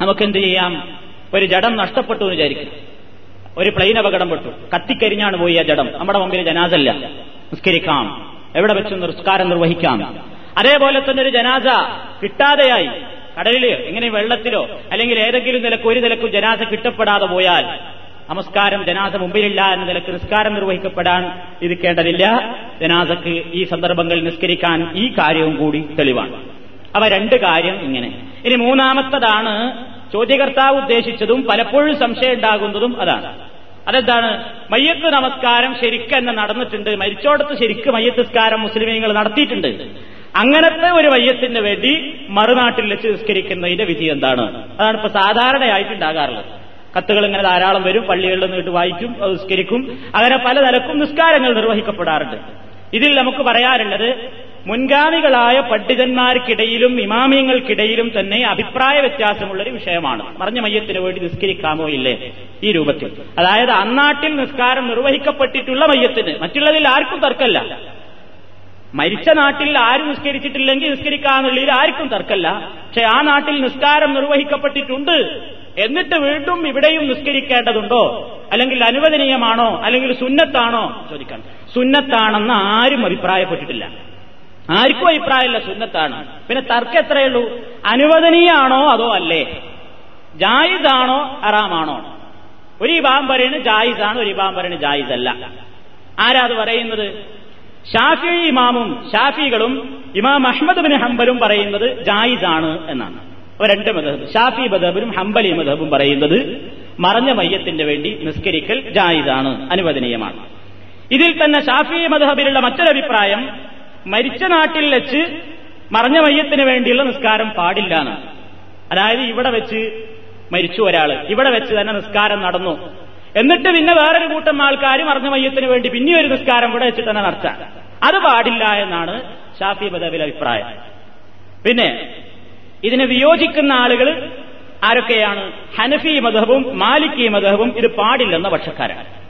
A: നമുക്കെന്ത് ചെയ്യാം? ഒരു ജഡം നഷ്ടപ്പെട്ടു എന്ന് വിചാരിക്കും ഒരു പ്ലെയിൻ അപകടം പെട്ടു. കത്തിക്കരിഞ്ഞാണ് പോയി ആ ജഡം. നമ്മുടെ മുമ്പിൽ ജനാസല്ല നിസ്കരിക്കാം. എവിടെ വെച്ച് നിസ്കാരം നിർവഹിക്കാം? അതേപോലെ തന്നെ ഒരു ജനാസ കിട്ടാതെയായി. കടലിൽ ഇങ്ങനെ വെള്ളത്തിലോ അല്ലെങ്കിൽ ഏതെങ്കിലും നിലയ്ക്ക് ഒരു നിലക്കും ജനാസ കിട്ടപ്പെടാതെ പോയാൽ നമസ്കാരം ജനാസ മുമ്പിലില്ല എന്ന നിലയ്ക്ക് നിസ്കാരം നിർവഹിക്കപ്പെടാൻ ഇരിക്കേണ്ടതില്ല. ജനാസക്ക് ഈ സന്ദർഭങ്ങളിൽ നിസ്കരിക്കാൻ ഈ കാര്യവും കൂടി തെളിവാണ്. അവ രണ്ട് കാര്യം ഇങ്ങനെ. ഇനി മൂന്നാമത്തതാണ് ചോദ്യകർത്താവ് ഉദ്ദേശിച്ചതും പലപ്പോഴും സംശയം ഉണ്ടാകുന്നതും അതാണ്. അതെന്താണ്? മയ്യത്ത് നമസ്കാരം ശരിക്കെന്നെ നടന്നിട്ടുണ്ട്. മരിച്ചോടത്ത് ശരിക്ക് മയ്യത്ത് നിസ്കാരം മുസ്ലിമീങ്ങൾ നടത്തിയിട്ടുണ്ട്. അങ്ങനത്തെ ഒരു മയ്യത്തിന് വേണ്ടി മറുനാട്ടിൽ വെച്ച് നിസ്കരിക്കുന്നതിന്റെ വിധി എന്താണ്? അതാണ് ഇപ്പൊ സാധാരണയായിട്ടുണ്ടാകാറുള്ളത്. കത്തുകൾ ഇങ്ങനെ ധാരാളം വരും പള്ളികളിൽ നിന്നിട്ട് വായിക്കും നിസ്കരിക്കും. അങ്ങനെ പല നിലക്കും നിസ്കാരങ്ങൾ നിർവഹിക്കപ്പെടാറുണ്ട്. ഇതിൽ നമുക്ക് പറയാനുള്ളത് മുൻഗാമികളായ പണ്ഡിതന്മാർക്കിടയിലും ഇമാമിയങ്ങൾക്കിടയിലും തന്നെ അഭിപ്രായ വ്യത്യാസമുള്ളൊരു വിഷയമാണ്. മറിഞ്ഞ മയ്യത്തിന് വേണ്ടി നിസ്കരിക്കാമോ ഇല്ലേ? ഈ രൂപത്തിൽ. അതായത് അന്നാട്ടിൽ നിസ്കാരം നിർവഹിക്കപ്പെട്ടിട്ടുള്ള മയ്യത്തിന്. മറ്റുള്ളതിൽ ആർക്കും തർക്കല്ല. മരിച്ച നാട്ടിൽ ആരും നിസ്കരിച്ചിട്ടില്ലെങ്കിൽ നിസ്കരിക്കാന്നുള്ളതിൽ ആർക്കും തർക്കല്ല. പക്ഷെ ആ നാട്ടിൽ നിസ്കാരം നിർവഹിക്കപ്പെട്ടിട്ടുണ്ട്. എന്നിട്ട് വീണ്ടും ഇവിടെയും നിസ്കരിക്കേണ്ടതുണ്ടോ? അല്ലെങ്കിൽ അനുവദനീയമാണോ? അല്ലെങ്കിൽ സുന്നത്താണോ? ചോദിക്കാൻ സുന്നത്താണെന്ന് ആരും അഭിപ്രായപ്പെട്ടിട്ടില്ല. ആർക്കും അഭിപ്രായമില്ല സുന്നത്താണ്. പിന്നെ തർക്കം എത്രയുള്ളൂ? അനുവദനീയാണോ അതോ അല്ലേ? ജായിദാണോ അറാമാണോ ഒരു ഇബാം പറയുന്നത് ജായിസാണ് ഒരു ഇബാം പറയുന്നത് ജായിസല്ല. ആരാ അത് പറയുന്നത്? ഷാഫി ഇമാമും ഷാഫികളും ഇമാം അഹമ്മദ് ബിൻ ഹംബലും പറയുന്നത് ജായിദാണ് എന്നാണ്. രണ്ട് മതഹബ് ഷാഫി മതഹബും ഹംബലി മതഹബും പറയുന്നത് മറഞ്ഞ മയ്യത്തിന് വേണ്ടി നിസ്കരിക്കൽ ജായിദാണ് അനുവദനീയമാണ്. ഇതിൽ തന്നെ ഷാഫി മതഹബിലുള്ള മറ്റൊരു അഭിപ്രായം മരിച്ച നാട്ടിൽ വെച്ച് മറഞ്ഞ മയ്യത്തിന് വേണ്ടിയുള്ള നിസ്കാരം പാടില്ല എന്ന് അതായത് ഇവിടെ വെച്ച് മരിച്ചു ഒരാൾ. ഇവിടെ വെച്ച് തന്നെ നിസ്കാരം നടന്നു. എന്നിട്ട് പിന്നെ വേറൊരു കൂട്ടം ആൾക്കാർ മറഞ്ഞ മയ്യത്തിന് വേണ്ടി പിന്നെ ഒരു നിസ്കാരം ഇവിടെ വെച്ച് തന്നെ നടത്താം. അത് പാടില്ല എന്നാണ് ഷാഫി മതബിലെ അഭിപ്രായം. പിന്നെ ഇതിനെ വിയോജിക്കുന്ന ആളുകൾ ആരൊക്കെയാണ്? ഹനഫി മതഹബും മാലിക്കി മതഹബും ഇത് പാടില്ലെന്ന പക്ഷക്കാരാണ്.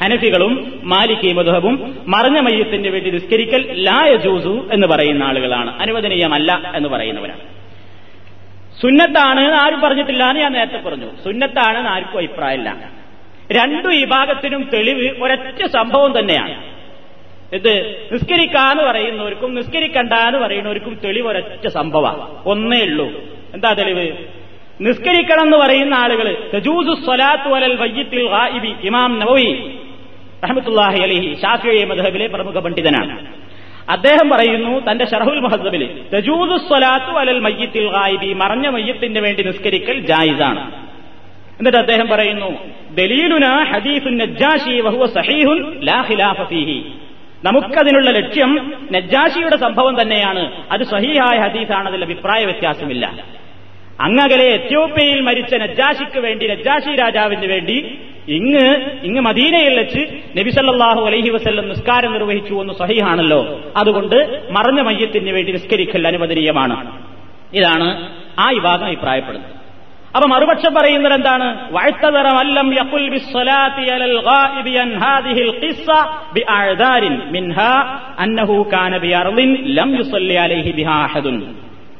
A: ഹനഫികളും മാലിക്കി മധുഹബും മറഞ്ഞ മയ്യത്തിന് വേണ്ടി നിസ്കരിക്കൽ ലായ ജൂസു എന്ന് പറയുന്ന ആളുകളാണ്. അനുവദനീയമല്ല എന്ന് പറയുന്നവരാണ്. സുന്നത്താണ് ആരും പറഞ്ഞിട്ടില്ല എന്ന് ഞാൻ നേരത്തെ പറഞ്ഞു. സുന്നത്താണ് ആർക്കും അഭിപ്രായമില്ല. രണ്ടു വിഭാഗത്തിനും തെളിവ് ഒരൊറ്റ സംഭവം തന്നെയാണ്. ഇത് നിസ്കരിക്കാന്ന് പറയുന്നവർക്കും നിസ്കരിക്കണ്ട എന്ന് പറയുന്നവർക്കും തെളിവ് ഒരൊറ്റ സംഭവമാണ്. ഒന്നേ ഉള്ളൂ. എന്താ തെളിവ്? നിസ്കരിക്കണം എന്ന് പറയുന്ന ആളുകൾ സ്വലാത്തു ഇമാം നവവി റഹമത്തുല്ലാഹി അലഹി ഷാഫി മധഹബിലെ പ്രമുഖ പണ്ഡിതനാണ്. അദ്ദേഹം പറയുന്നു തന്റെ ഷറഹുൽ മഹദബിൽ വലൽ മയ്യത്തിൽ ഗായിബി മറഞ്ഞ മയ്യത്തിന് വേണ്ടി നിസ്കരിക്കൽ ജായിസാണ്. എന്നിട്ട് അദ്ദേഹം പറയുന്നു ഹദീസുൻ വഹുവ ലാ ഖിലാഫ ഫീഹി. നമുക്കതിനുള്ള ലക്ഷ്യം നജ്ജാശിയുടെ സംഭവം തന്നെയാണ്. അത് സഹീഹായ ഹദീസാണ് അതിൽ അഭിപ്രായ വ്യത്യാസമില്ല. അങ്ങകലെ എത്യോപ്യയിൽ മരിച്ച നജ്ജാശിക്ക് വേണ്ടി നജ്ജാശി രാജാവിന് വേണ്ടി ഇങ്ങ് ഇങ്ങ് മദീനയിൽ വെച്ച് നബിസല്ലാഹു അലൈഹി വസ്ല്ലം നിസ്കാരം നിർവഹിച്ചു എന്ന് സഹിഹാണല്ലോ. അതുകൊണ്ട് മറഞ്ഞ മയ്യത്തിന് വേണ്ടി നിസ്കരിക്കൽ അനുവദനീയമാണ്. ഇതാണ് ആ വിഭാഗം അഭിപ്രായപ്പെടുന്നത്. അപ്പൊ മറുപക്ഷം പറയുന്നത് എന്താണ്? വഴത്തതറമല്ലം യഖുൽ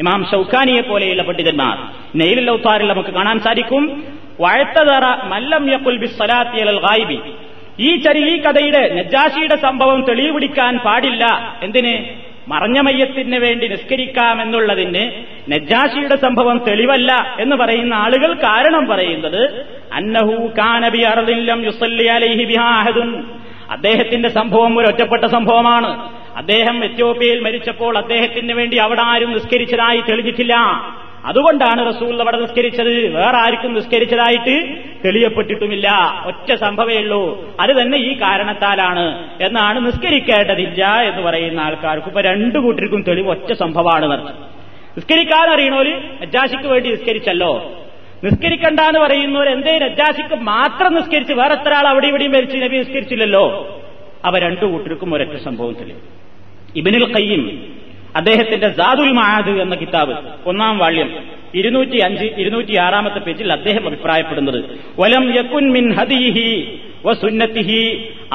A: ഇമാം ഷൗക്കാനിയെ പോലെയുള്ള പണ്ഡിതന്മാർ. നെയ്ലിൽ ഔത്താറിൽ നമുക്ക് കാണാൻ സാധിക്കും വഴത്തതറ മല്ലം യഖുൽ ബിസ്സലാത്തി അലൽ ഗായിബി. ഈ ചരി ഈ കഥയുടെ നജാഷിയുടെ സംഭവം തെളിവ് പിടിക്കാൻ പാടില്ല. എന്തിന്? മറഞ്ഞ മയ്യത്തിന് വേണ്ടി നിസ്കരിക്കാമെന്നുള്ളതിന് നജാഷിയുടെ സംഭവം തെളിവല്ല എന്ന് പറയുന്ന ആളുകൾ കാരണം പറയുന്നത് അന്നഹു കാനബി അറദില്ലം അലൈഹി അദ്ദേഹത്തിന്റെ സംഭവം ഒരു ഒറ്റപ്പെട്ട സംഭവമാണ്. അദ്ദേഹം എത്യോപ്യയിൽ മരിച്ചപ്പോൾ അദ്ദേഹത്തിന് വേണ്ടി അവിടെ ആരും നിസ്കരിച്ചതായി തെളിഞ്ഞിട്ടില്ല. അതുകൊണ്ടാണ് റസൂൽ അവിടെ നിസ്കരിച്ചത്. വേറെ ആർക്കും നിസ്കരിച്ചതായിട്ട് തെളിയപ്പെട്ടിട്ടുമില്ല. ഒറ്റ സംഭവമേ ഉള്ളൂ. അത് തന്നെ ഈ കാരണത്താലാണ്. എന്നാണ് നിസ്കരിക്കേണ്ടതില്ല എന്ന് പറയുന്ന ആൾക്കാർക്ക്. ഇപ്പൊ രണ്ടു കൂട്ടർക്കും തെളിവ് ഒറ്റ സംഭവമാണ് നടത്തുന്നത് നിസ്കരിക്കാൻ അറിയണോര് വേണ്ടി നിസ്കരിച്ചല്ലോ. നിസ്കരിക്കണ്ട എന്ന് പറയുന്നവർ എന്തേ നജാശിക്ക് മാത്രം നിസ്കരിച്ച് വേറെ എത്ര ആൾ അവിടെ ഇവിടെയും മരിച്ച് നബി നിസ്കരിച്ചില്ലല്ലോ. അവ രണ്ടു കൂട്ടർക്കും ഒരൊറ്റ സംഭവം തെളിവ്. ഇബിനുൽ കയ്യും അദ്ദേഹത്തിന്റെ സാദുൽ മഹാദ് എന്ന കിതാബ് ഒന്നാം വാള്യം ഇരുന്നൂറ്റി അഞ്ച് ഇരുന്നൂറ്റി ആറാമത്തെ പേജിൽ അദ്ദേഹം അഭിപ്രായപ്പെടുന്നത് വലം യക്കുൻ മിൻ ഹദീഹി വസുന്നത്തിഹി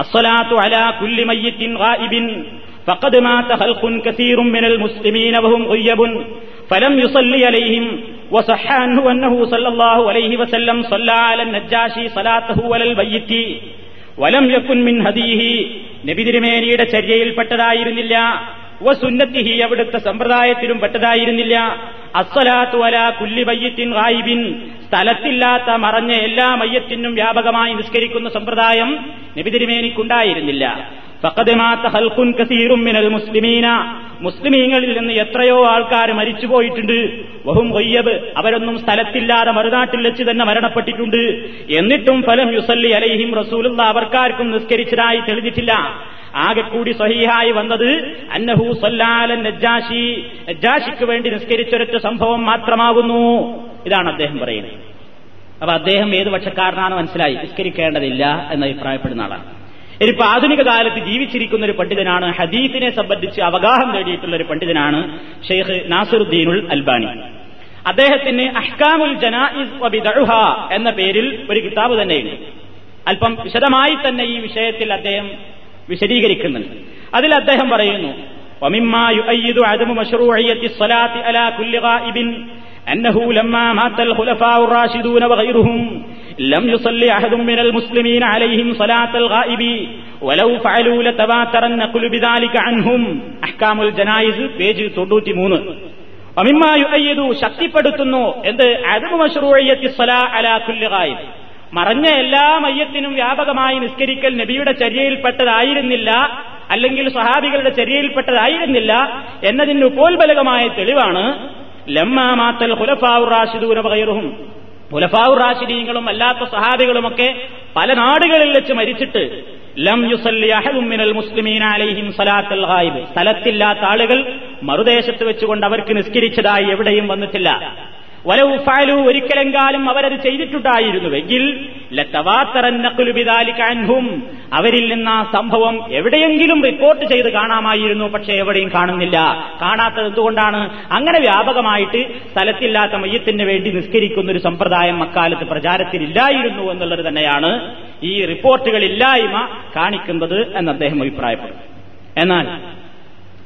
A: അസ്സലാത്തു അലാ കുല്ലി മയ്യിത്തിൻ ഗായിബിൻ فقد مات خلق كثير من المسلمين وهم غيب فلم يصلي عليهم وصح عنه أنه صلى الله عليه وسلم صلى على النجاشي صلاته على البيت വലം യക്കുൻ മിൻ ഹദീഹി. നബിതിരുമേനിയുടെ ചര്യയിൽപ്പെട്ടതായിരുന്നില്ല വസുന്നത്തിഹി അവിടുത്തെ സമ്പ്രദായത്തിലും പെട്ടതായിരുന്നില്ല. അസ്വലാത്തു വല കുല്ലി മയ്യത്തിൻ റായിബിൻ സ്ഥലത്തില്ലാത്ത മറഞ്ഞ എല്ലാ മയ്യത്തിനും വ്യാപകമായി നിസ്കരിക്കുന്ന സമ്പ്രദായം നബി ഹൽഖുൻ മുസ്ലിമീന. മുസ്ലിമീങ്ങളിൽ നിന്ന് എത്രയോ ആൾക്കാർ മരിച്ചുപോയിട്ടുണ്ട്. വഹും കൊയ്യബ് അവരൊന്നും സ്ഥലത്തില്ലാതെ മറുനാട്ടിൽ വെച്ച് തന്നെ മരണപ്പെട്ടിട്ടുണ്ട്. എന്നിട്ടും ഫലം യുസല്ലി അലൈഹിം റസൂലുള്ള അവർക്കാർക്കും നിസ്കരിച്ചതായി തെളിഞ്ഞിട്ടില്ല. ആകെ കൂടി സഹിഹായി വന്നത് അന്നഹു സല്ലാലൻ നജ്ജാഷി. നജ്ജാഷിക്ക് വേണ്ടി നിസ്കരിച്ചൊരൊറ്റ സംഭവം മാത്രമാകുന്നു. ഇതാണ് അദ്ദേഹം പറയുന്നത്. അപ്പൊ അദ്ദേഹം ഏത് പക്ഷക്കാരനാണ് മനസ്സിലായി. നിസ്കരിക്കേണ്ടതില്ല എന്ന് അഭിപ്രായപ്പെടുന്ന ആളാണ്. ഇനിയിപ്പോ ആധുനിക കാലത്ത് ജീവിച്ചിരിക്കുന്ന ഒരു പണ്ഡിതനാണ് ഹദീഫിനെ സംബന്ധിച്ച് അവഗാഹം നേടിയിട്ടുള്ള ഒരു പണ്ഡിതനാണ് ഷെയ്ഖ് നാസിറുദ്ദീനുൽ അൽബാനി അദ്ദേഹത്തിന് അഹ്കാമുൽ ജനായിസ് വബിദഅഹ എന്ന പേരിൽ ഒരു കിതാബ് തന്നെയുണ്ട് അല്പം വിശദമായി തന്നെ ഈ വിഷയത്തിൽ അദ്ദേഹം വിശദീകരിക്കുന്നുണ്ട് അതിൽ അദ്ദേഹം പറയുന്നു ومما يؤيد عدم مشروعية الصلاة على كل غائب أنه لما مات الخلفاء الراشدون وغيرهم ലം യുസല്ലി അഹദും മിനൽ മുസ്ലിമീൻ അലൈഹിം സലാത്തൽ ഗായിബി വലൗ ഫഅലൂ ലതവാതറൻ നഖ്ലു ബിദാലിക അൻഹും അഹ്കാമുൽ ജനായിസ് പേജ് 93 يؤيد യുഅയ്യിദു ശക്തിപ്പെടുത്തുന്നു എന്ത്? عدم മശ്റൂഇയത്തി സലാ على كل غائب. മറഞ്ഞ എല്ലാ മയ്യത്തിനും വ്യാപകമായി നിസ്കരിക്കൽ നബിയുടെ ചര്യയിൽപ്പെട്ടതായിരുന്നില്ല അല്ലെങ്കിൽ സഹാബികളുടെ ചര്യയിൽപ്പെട്ടതായിരുന്നില്ല എന്നതിന് പോൽബലകമായ തെളിവാണ്. ലമ്മാമാത്തൽ ഹുലഫാവുറാഷിദൂനവകയറും ഹുലഫാവുർ റാഷിദീങ്ങളും അല്ലാത്ത സഹാബികളുമൊക്കെ പല നാടുകളിൽ വെച്ച് മരിച്ചിട്ട് ലം യുസല്ലി മുസ്ലിമീന അലൈഹിം സലാത്തൽ ഗായിബ്. സ്ഥലത്തില്ലാത്ത ആളുകൾ മറുദേശത്ത് വെച്ചുകൊണ്ട് അവർക്ക് നിസ്കരിച്ചതായി എവിടെയും വന്നിട്ടില്ല. വലവു ഒരിക്കലെങ്കാലും അവരത് ചെയ്തിട്ടുണ്ടായിരുന്നുവെങ്കിൽ ലത്തവാത്തറന്നക്കുലുബിദാലിക്കാൻഹും അവരിൽ നിന്ന് ആ സംഭവം എവിടെയെങ്കിലും റിപ്പോർട്ട് ചെയ്ത് കാണാമായിരുന്നു പക്ഷെ എവിടെയും കാണുന്നില്ല. കാണാത്തത് എന്തുകൊണ്ടാണ്? അങ്ങനെ വ്യാപകമായിട്ട് സ്ഥലത്തില്ലാത്ത മയ്യത്തിന് വേണ്ടി നിസ്കരിക്കുന്ന ഒരു സമ്പ്രദായം അക്കാലത്ത് പ്രചാരത്തിലില്ലായിരുന്നു എന്നുള്ളത് തന്നെയാണ് ഈ റിപ്പോർട്ടുകളില്ലായ്മ കാണിക്കുന്നത് എന്ന് അദ്ദേഹം അഭിപ്രായപ്പെടുന്നു. എന്നാൽ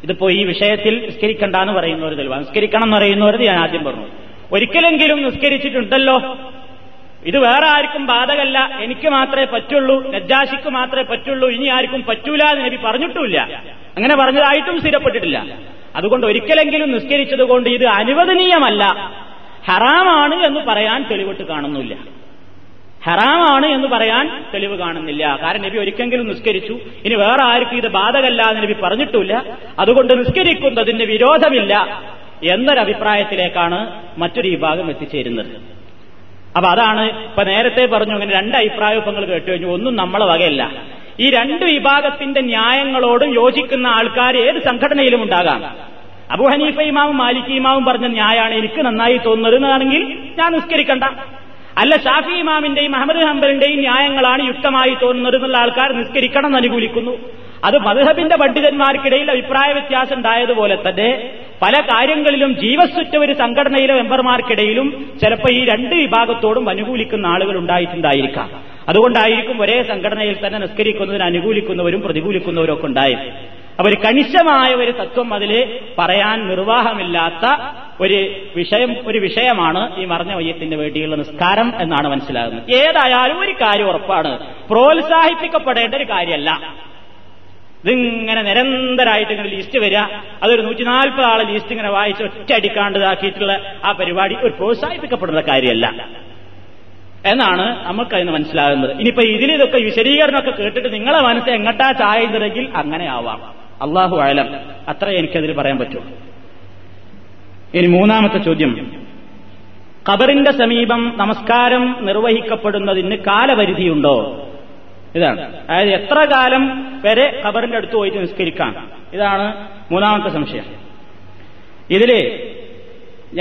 A: ഇതിപ്പോ ഈ വിഷയത്തിൽ നിസ്കരിക്കണ്ട എന്ന് പറയുന്ന ഒരു തെളിവാണ്. നിസ്കരിക്കണം എന്ന് പറയുന്നവരത് ഞാൻ ആദ്യം പറഞ്ഞു. ഒരിക്കലെങ്കിലും നിസ്കരിച്ചിട്ടുണ്ടല്ലോ. ഇത് വേറെ ആർക്കും ബാധകല്ല. എനിക്ക് മാത്രമേ പറ്റുള്ളൂ. നജ്ജാശിക്ക് മാത്രമേ പറ്റുള്ളൂ. ഇനി ആർക്കും പറ്റൂല എന്ന് നബി പറഞ്ഞിട്ടില്ല അങ്ങനെ പറഞ്ഞതായിട്ടും സ്ഥിരപ്പെട്ടിട്ടില്ല. അതുകൊണ്ട് ഒരിക്കലെങ്കിലും നിസ്കരിച്ചതുകൊണ്ട് ഇത് അനുവദനീയമല്ല. ഹറാമാണ് എന്ന് പറയാൻ തെളിവിട്ട് കാണുന്നില്ല. ഹറാമാണ് എന്ന് പറയാൻ തെളിവ് കാണുന്നില്ല. കാരണം നബി ഒരിക്കലെങ്കിലും നിസ്കരിച്ചു. ഇനി വേറെ ആർക്കും ഇത് ബാധകല്ല എന്ന് നബി പറഞ്ഞിട്ടില്ല അതുകൊണ്ട് നിസ്കരിക്കുന്നതിന് വിരോധമില്ല. എന്നൊരഭിപ്രായത്തിലേക്കാണ് മറ്റൊരു വിഭാഗം എത്തിച്ചേരുന്നത്. അപ്പൊ അതാണ് ഇപ്പൊ നേരത്തെ പറഞ്ഞു അങ്ങനെ രണ്ട് അഭിപ്രായങ്ങൾ കേട്ടു കഴിഞ്ഞു. ഒന്നും നമ്മളെ വകയല്ല. ഈ രണ്ട് വിഭാഗത്തിന്റെ ന്യായങ്ങളോടും യോജിക്കുന്ന ആൾക്കാർ ഏത് സംഘടനയിലും ഉണ്ടാകാം. അബു ഹനീഫ ഇമാവും മാലിക് ഇമാവും പറഞ്ഞ ന്യായമാണ് എനിക്ക് നന്നായി തോന്നുന്നത് എന്നാണെങ്കിൽ ഞാൻ നിസ്കരിക്കണ്ട. അല്ല ഷാഫി ഇമാമിന്റെയും അഹമ്മദ് ഹംബലിന്റെയും ന്യായങ്ങളാണ് യുക്തമായി തോന്നുന്നത് എന്നുള്ള ആൾക്കാർ നിസ്കരിക്കണം എന്ന് അനുകൂലിക്കുന്നു. അത് മധുഹബിന്റെ പണ്ഡിതന്മാർക്കിടയിൽ അഭിപ്രായ വ്യത്യാസം ഉണ്ടായതുപോലെ തന്നെ പല കാര്യങ്ങളിലും ജീവസ്സുറ്റ ഒരു സംഘടനയിലെ മെമ്പർമാർക്കിടയിലും ചിലപ്പോൾ ഈ രണ്ട് വിഭാഗത്തോടും അനുകൂലിക്കുന്ന ആളുകൾ ഉണ്ടായിട്ടുണ്ടായിരിക്കാം. അതുകൊണ്ടായിരിക്കും ഒരേ സംഘടനയിൽ തന്നെ നിസ്കരിക്കുന്നതിന് അനുകൂലിക്കുന്നവരും പ്രതികൂലിക്കുന്നവരും ഒക്കെ ഉണ്ടായത്. അപ്പൊ ഒരു കണിശമായ ഒരു തത്വം അതിൽ പറയാൻ നിർവാഹമില്ലാത്ത ഒരു വിഷയം ഒരു വിഷയമാണ് ഈ മറഞ്ഞ വയ്യത്തിന് വേണ്ടിയുള്ള നിസ്കാരം എന്നാണ് മനസ്സിലാകുന്നത്. ഏതായാലും ഒരു കാര്യം ഉറപ്പാണ്. പ്രോത്സാഹിപ്പിക്കപ്പെടേണ്ട ഒരു കാര്യമല്ല. ഇതിങ്ങനെ നിരന്തരമായിട്ട് ഇങ്ങനെ ലിസ്റ്റ് വരിക. അതൊരു നൂറ്റി നാൽപ്പത് ആളെ ലിസ്റ്റ് ഇങ്ങനെ വായിച്ച് ഒറ്റ ഇതാക്കിയിട്ടുള്ള ആ പരിപാടി ഒരു പ്രോത്സാഹിപ്പിക്കപ്പെടുന്ന കാര്യമല്ല. എന്നാണ് നമുക്കതിന് മനസ്സിലാകുന്നത്. ഇനിയിപ്പോ ഇതിലിതൊക്കെ വിശദീകരണമൊക്കെ കേട്ടിട്ട് നിങ്ങളെ മനസ്സ് എങ്ങട്ടാ ചായുന്നതെങ്കിൽ അങ്ങനെ ആവാം. അള്ളാഹു അയലം അത്ര എനിക്കതിൽ പറയാൻ പറ്റൂ. ഇനി മൂന്നാമത്തെ ചോദ്യം. ഖബറിന്റെ സമീപം നമസ്കാരം നിർവഹിക്കപ്പെടുന്നതിന് കാലപരിധിയുണ്ടോ? ഇതാണ്. അതായത് എത്ര കാലം വരെ ഖബറിന്റെ അടുത്ത് പോയിട്ട് നിസ്കരിക്കാം? ഇതാണ് മൂന്നാമത്തെ സംശയം. ഇതിൽ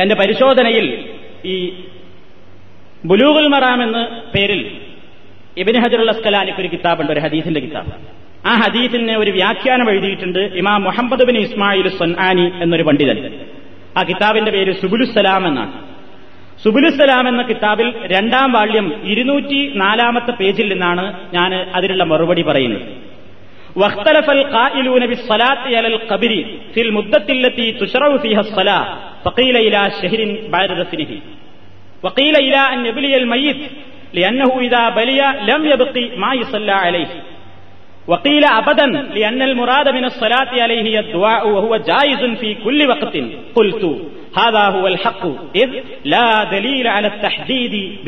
A: എന്റെ പരിശോധനയിൽ ഈ ബുലൂഗുൽ മറാം എന്ന പേരിൽ ഇബിൻ ഹജറുൽ അസ്കലാനിക്ക് ഒരു കിതാബുണ്ട് ഒരു ഹദീസിന്റെ കിതാബ്. ആ ഹദീസിന് ഒരു വ്യാഖ്യാനം എഴുതിയിട്ടുണ്ട് ഇമാം മുഹമ്മദ് ബിൻ ഇസ്മായിൽ സൊൻആാനി എന്നൊരു പണ്ഡിതൻ. ആ കിതാബിന്റെ പേര് സുബുലുസലാം എന്നാണ്. സുബുലുസലാം എന്ന കിതാബിൽ രണ്ടാം വാള്യം ഇരുന്നൂറ്റി നാലാമത്തെ പേജിൽ നിന്നാണ് ഞാൻ അതിനുള്ള മറുപടി പറയുന്നത് واختلف القائلون بالصلاة على القبر في المدة التي تشرع فيها الصلاة فقيل إلى شهر بعد دفنه وقيل إلى أن يبلي الميت لأنه إذا بلي لم يبق ما يصلى عليه وقيل أبدا لأن المراد من الصلاة عليه الدعاء وهو جائز في كل وقت قلت ഹുവൽ ലാ അല തഹ്ദീദി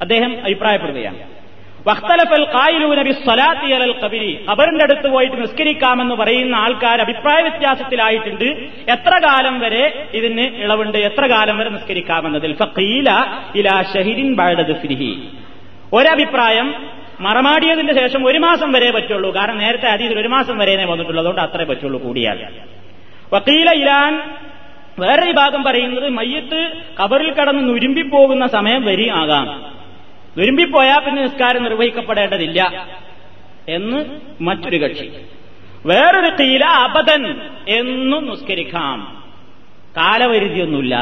A: അദ്ദേഹം അഭിപ്രായപ്പെടുകയാണ്. അലൽ ഖബറിന്റെ അടുത്ത് പോയിട്ട് നിസ്കരിക്കാമെന്ന് പറയുന്ന ആൾക്കാർ അഭിപ്രായ വ്യത്യാസത്തിലായിട്ടുണ്ട്. എത്ര കാലം വരെ ഇതിന് ഇളവുണ്ട്? എത്ര കാലം വരെ നിസ്കരിക്കാമെന്നതിൽ? ഫഖീല ഇലാ ഒരഭിപ്രായം മറമാടിയതിന്റെ ശേഷം ഒരു മാസം വരെ പറ്റുള്ളൂ. കാരണം നേരത്തെ അതീതിൽ ഒരു മാസം വരെ വന്നിട്ടുള്ളതുകൊണ്ട് അത്രേ പറ്റുള്ളൂ കൂടിയാൽ. വക്കീല ഇലാൻ വേറെ വിഭാഗം പറയുന്നത് മയ്യത്ത് കബറിൽ കടന്ന് നുരുമ്പിപ്പോകുന്ന സമയം വരി ആകാം. നുരുമ്പിപ്പോയാൽ പിന്നെ നിസ്കാരം നിർവഹിക്കപ്പെടേണ്ടതില്ല എന്ന് മറ്റൊരു കക്ഷി. വേറൊരു തീല അബദൻ എന്നും നിസ്കരിക്കാം. കാലപരിധിയൊന്നുമില്ല.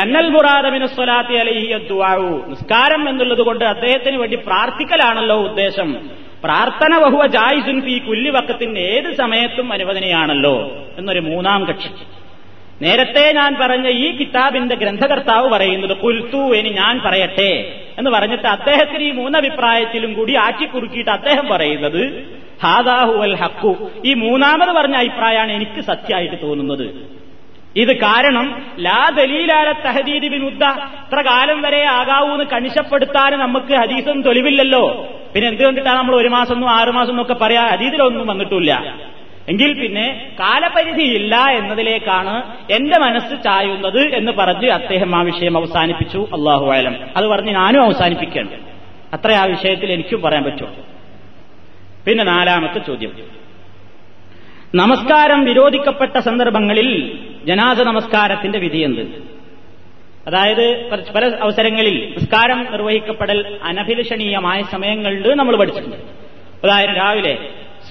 A: അന്നൽ മുറാദമിന് സ്വലാത്തി അലഹിയു നിസ്കാരം എന്നുള്ളത് കൊണ്ട് അദ്ദേഹത്തിന് വേണ്ടി പ്രാർത്ഥിക്കലാണല്ലോ ഉദ്ദേശം. പ്രാർത്ഥന ബഹുവ ജായിസുൻ ഫി കുല്ലി വക്കത്തിന് ഏത് സമയത്തും അനുവദനയാണല്ലോ എന്നൊരു മൂന്നാം കക്ഷി. നേരത്തെ ഞാൻ പറഞ്ഞ ഈ കിതാബിന്റെ ഗ്രന്ഥകർത്താവ് പറയുന്നത് കുൽത്തു എനി ഞാൻ പറയട്ടെ എന്ന് പറഞ്ഞിട്ട് അദ്ദേഹത്തിന് ഈ മൂന്നഭിപ്രായത്തിലും കൂടി ആറ്റിക്കുറുക്കിയിട്ട് അദ്ദേഹം പറയുന്നത് ഹാദാഹു അൽ ഹക്കു ഈ മൂന്നാമത് പറഞ്ഞ അഭിപ്രായമാണ് എനിക്ക് സത്യമായിട്ട് തോന്നുന്നത്. ഇത് കാരണം ലാ ദലീലാല തഹദീദ് ബിനുദ്ദ ഇത്ര കാലം വരെ ആകാവൂന്ന് കണിശപ്പെടുത്താൻ നമുക്ക് ഹദീസൊന്നും തെളിവില്ലല്ലോ. പിന്നെ എന്തുകൊണ്ടിട്ടാണ് നമ്മൾ ഒരു മാസം ഒന്നും ആറുമാസം എന്നൊക്കെ പറയാ? ഹദീദിലൊന്നും വന്നിട്ടില്ല. എങ്കിൽ പിന്നെ കാലപരിധി ഇല്ല എന്നതിലേക്കാണ് എന്റെ മനസ്സ് ചായുന്നത് എന്ന് പറഞ്ഞ് അദ്ദേഹം ആ വിഷയം അവസാനിപ്പിച്ചു. അള്ളാഹു ആലം അത് പറഞ്ഞ് ഞാനും അവസാനിപ്പിക്കേണ്ട അത്ര ആ വിഷയത്തിൽ എനിക്കും പറയാൻ പറ്റും. പിന്നെ നാലാമത്തെ ചോദ്യം. നമസ്കാരം വിരോധിക്കപ്പെട്ട സന്ദർഭങ്ങളിൽ ജനാദ നമസ്കാരത്തിന്റെ വിധി എന്ത്? അതായത് പല അവസരങ്ങളിൽ നിസ്കാരം നിർവഹിക്കപ്പെടൽ അനഭിലഷണീയമായ സമയങ്ങളുണ്ട് നമ്മൾ പഠിച്ചിട്ടുണ്ട്. അതായത് രാവിലെ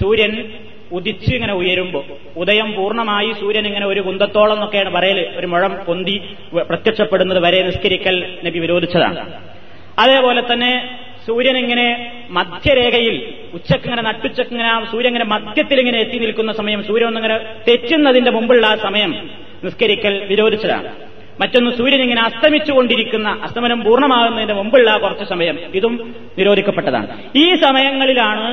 A: സൂര്യൻ ഉദിച്ച് ഇങ്ങനെ ഉയരുമ്പോൾ ഉദയം പൂർണമായി സൂര്യൻ ഇങ്ങനെ ഒരു കുന്തത്തോളം എന്നൊക്കെയാണ് പറയൽ ഒരു മുഴം പൊന്തി പ്രത്യക്ഷപ്പെടുന്നത് വരെ നിസ്കരിക്കൽ നബി വിരോധിച്ചതാണ്. അതേപോലെ തന്നെ സൂര്യൻ ഇങ്ങനെ മധ്യരേഖയിൽ ഉച്ചക്കിങ്ങനെ നട്ടുച്ചക്കിങ്ങനെ സൂര്യൻ ഇങ്ങനെ മധ്യത്തിൽ ഇങ്ങനെ എത്തി നിൽക്കുന്ന സമയം സൂര്യൻ ഒന്നിങ്ങനെ തെറ്റുന്നതിന്റെ മുമ്പുള്ള ആ സമയം നിസ്കരിക്കൽ വിരോധിച്ചതാണ്. മറ്റൊന്ന് സൂര്യൻ ഇങ്ങനെ അസ്തമിച്ചുകൊണ്ടിരിക്കുന്ന അസ്തമനം പൂർണമാകുന്നതിന്റെ മുമ്പുള്ള കുറച്ച് സമയം ഇതും നിരോധിക്കപ്പെട്ടതാണ്. ഈ സമയങ്ങളിലാണ്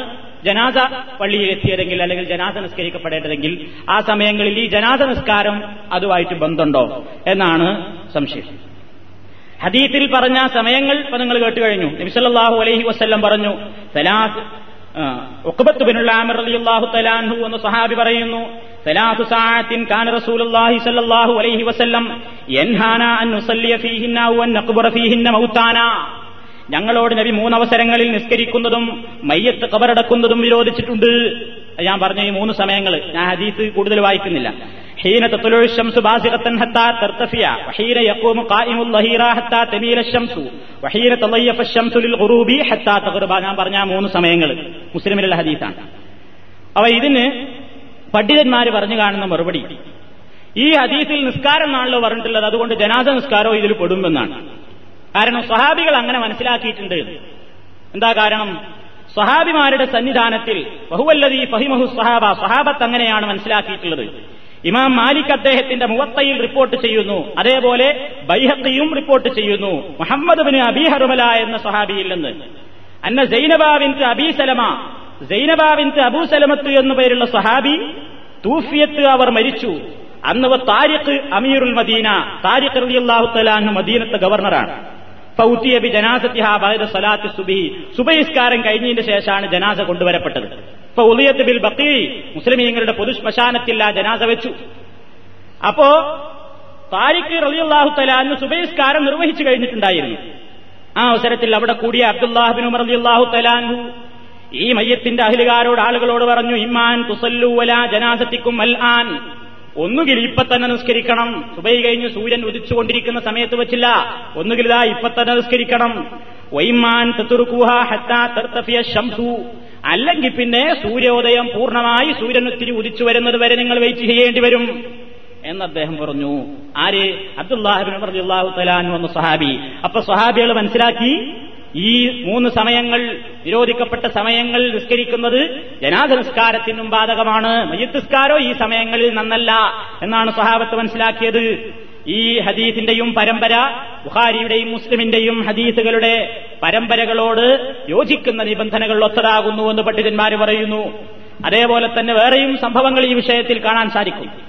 A: ജനാസ പള്ളിയിൽ എത്തിയതെങ്കിൽ അല്ലെങ്കിൽ ജനാദ നിസ്കരിക്കപ്പെടേണ്ടതെങ്കിൽ ആ സമയങ്ങളിൽ ഈ ജനാദ നിസ്കാരം അതുമായിട്ട് ബന്ധമുണ്ടോ എന്നാണ് സംശയം. ഹദീത്തിൽ പറഞ്ഞ സമയങ്ങൾ ഇപ്പൊ നിങ്ങൾ കേട്ട് കഴിഞ്ഞു. നബിസല്ലാഹു അലൈഹി വസ്ല്ലം പറഞ്ഞു സലാത്ത് ഉഖബത്ത് ബിനുൽ ആമിർ റളിയല്ലാഹു എന്ന സഹാബി പറയുന്നു. നഖ്ബറ ഫീഹിന്ന മൗതാന ഞങ്ങളോട് നബി മൂന്നവസരങ്ങളിൽ നിസ്കരിക്കുന്നതും മയ്യത്ത് കബറടക്കുന്നതും വിരോധിച്ചിട്ടുണ്ട് ഞാൻ പറഞ്ഞ ഈ മൂന്ന് സമയങ്ങൾ ഞാൻ ഹദീസ് കൂടുതൽ വായിക്കുന്നില്ല حين تطلع الشمس بازغة حتى ترتفع وحين يقوم قائم الظهيرة حتى تميل الشمس وحين تضيف الشمس للغروب حتى تغرب ഞാൻ പറഞ്ഞ മൂന്ന് സമയങ്ങൾ മുസ്ലിമിലുള്ള ഹദീസാണ് അവ ഇതിന് പണ്ഡിതന്മാർ പറഞ്ഞു കാണുന്ന മറുപടി ഈ ഹദീസിൽ നിസ്കാരം നാളിലോ പറഞ്ഞിട്ടുള്ളത് അതുകൊണ്ട് ജനാദ നിസ്കാരവും ഇതിൽ പെടുമെന്നാണ് കാരണം സ്വഹാബികൾ അങ്ങനെ മനസ്സിലാക്കിയിട്ടുണ്ട്. എന്താ കാരണം? സ്വഹാബിമാരുടെ സന്നിധാനത്തിൽ ബഹുവല്ലതി ഫഹിമഹു സ്വഹാബ സ്വഹാബത്ത് അങ്ങനെയാണ് മനസ്സിലാക്കിയിട്ടുള്ളത്. ഇമാം മാലിക് അദ്ദേഹത്തിന്റെ മുവത്തയിൽ റിപ്പോർട്ട് ചെയ്യുന്നു. അതേപോലെ ബൈഹത്തിയും റിപ്പോർട്ട് ചെയ്യുന്നു. മുഹമ്മദ് ബിൻ ഹർമല എന്ന സഹാബിയിൽ നിന്ന്. അന്ന ജൈനബാവിൻത്ത് അബീസലമ ജൈനബാവിൻത്ത് അബൂസലമത്ത് എന്നു പേരുള്ള സ്വഹാബി തൂഫിയത്ത് അവർ മരിച്ചു. അന്ന് താരിഖ് അമീറുൽ മദീന താരിഖ് റളിയല്ലാഹു തആല മദീനത്തെ ഗവർണറാണ്. ഫൗത്തിയ ജനാസത്തിഹ ബഅദ സലാത്തി സുബഹി. സുബഹിസ്കാരം കഴിഞ്ഞതിന്റെ ശേഷമാണ് ജനാസ കൊണ്ടുവരപ്പെട്ടത്. ഇപ്പൊ ഉദയത്ത് ബിൽ ബക്കീ മുസ്ലിമീങ്ങളുടെ പൊതു ശ്മശാനത്തിൽ ആ ജനാസ വെച്ചു. അപ്പോ താരിഖ് റളിയല്ലാഹു തലാന്ന് സുബഹിസ്കാരം നിർവഹിച്ചു കഴിഞ്ഞിട്ടുണ്ടായിരുന്നു. ആ അവസരത്തിൽ അവിടെ കൂടിയ അബ്ദുല്ലാഹിബിൻ ഉമർ റളിയല്ലാഹു തലാൻഹു ഈ മയ്യത്തിന്റെ അഹിലുകാരോട് ആളുകളോട് പറഞ്ഞു ഇമ്മാൻ തുസല്ലൂവല ജനാസത്തിക്കും അൽ ആൻ. ഒന്നുകിൽ ഇപ്പൊ തന്നെ നിസ്കരിക്കണം. സുബൈ കഴിഞ്ഞ് സൂര്യൻ ഉദിച്ചുകൊണ്ടിരിക്കുന്ന സമയത്ത് വെച്ചില്ല. ഒന്നുകിൽ ഇതാ ഇപ്പൊ തന്നെ നിസ്കരിക്കണം. വൈമാൻ തെത്തുറുക്കുഹ ഹത്താ അല്ലെങ്കിൽ പിന്നെ സൂര്യോദയം പൂർണമായി സൂര്യൻ ഒത്തിരി ഉദിച്ചു വരുന്നത് വരെ നിങ്ങൾ വെയിറ്റ് ചെയ്യേണ്ടി വരും. എന്ന് അദ്ദേഹം പറഞ്ഞു. ആര്? അബ്ദുല്ലാഹിബിൻ അബ്ദുല്ലാഹു തലാൻ വന്ന സഹാബി അപ്പൊ സഹാബികൾ മനസ്സിലാക്കി ഈ മൂന്ന് സമയങ്ങൾ നിരോധിക്കപ്പെട്ട സമയങ്ങൾ നിസ്കരിക്കുന്നത് ജനാധ നിസ്കാരത്തിനും ബാധകമാണ്. മയ്യത്തുസ്കാരോ ഈ സമയങ്ങളിൽ നന്നല്ല എന്നാണ് സ്വഹാബത്ത് മനസ്സിലാക്കിയത്. ഈ ഹദീസിന്റെയും പരമ്പര ബുഖാരിയുടെയും മുസ്ലിമിന്റെയും ഹദീസുകളുടെ പരമ്പരകളോട് യോജിക്കുന്ന നിബന്ധനകൾ ഒത്തതാകുന്നു എന്ന് പണ്ഡിതന്മാർ പറയുന്നു. അതേപോലെ തന്നെ വേറെയും സംഭവങ്ങൾ ഈ വിഷയത്തിൽ കാണാൻ സാധിക്കും.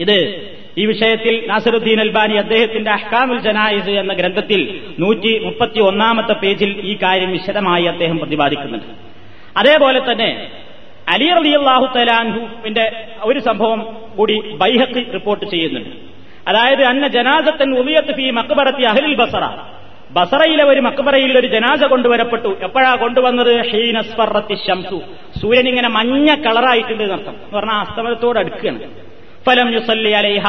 A: ഇത്. ഈ വിഷയത്തിൽ നാസറുദ്ദീൻ അൽബാനി അദ്ദേഹത്തിന്റെ അഹ്കാമുൽ ജനായിസ് എന്ന ഗ്രന്ഥത്തിൽ നൂറ്റി മുപ്പത്തി ഒന്നാമത്തെ പേജിൽ ഈ കാര്യം വിശദമായി അദ്ദേഹം പ്രതിപാദിക്കുന്നുണ്ട്. അതേപോലെ തന്നെ അലി റളിയല്ലാഹു തലാൻഹുവിന്റെ ഒരു സംഭവം കൂടി ബൈഹത്ത് റിപ്പോർട്ട് ചെയ്യുന്നുണ്ട്. അതായത് അന്ന ജനാസത്തൻ ഉമിയത്ത് ഫി മക്ബറത്തി അഹ്ലിൽ ബസറ. ബസറയിലെ ഒരു മക്ബറയിൽ ഒരു ജനാസ കൊണ്ടുവരപ്പെട്ടു. എപ്പോഴാ കൊണ്ടുവന്നത്? ഷീനസ്ഫറത്തി ഷംസു സൂര്യൻ ഇങ്ങനെ മഞ്ഞ കളറായിട്ടുണ്ട് എന്നർത്ഥം. എന്ന് പറഞ്ഞാൽ അസ്തമനത്തോട് അടുക്കുകയാണ്. ഫലം യുസല്ലി അലൈഹ.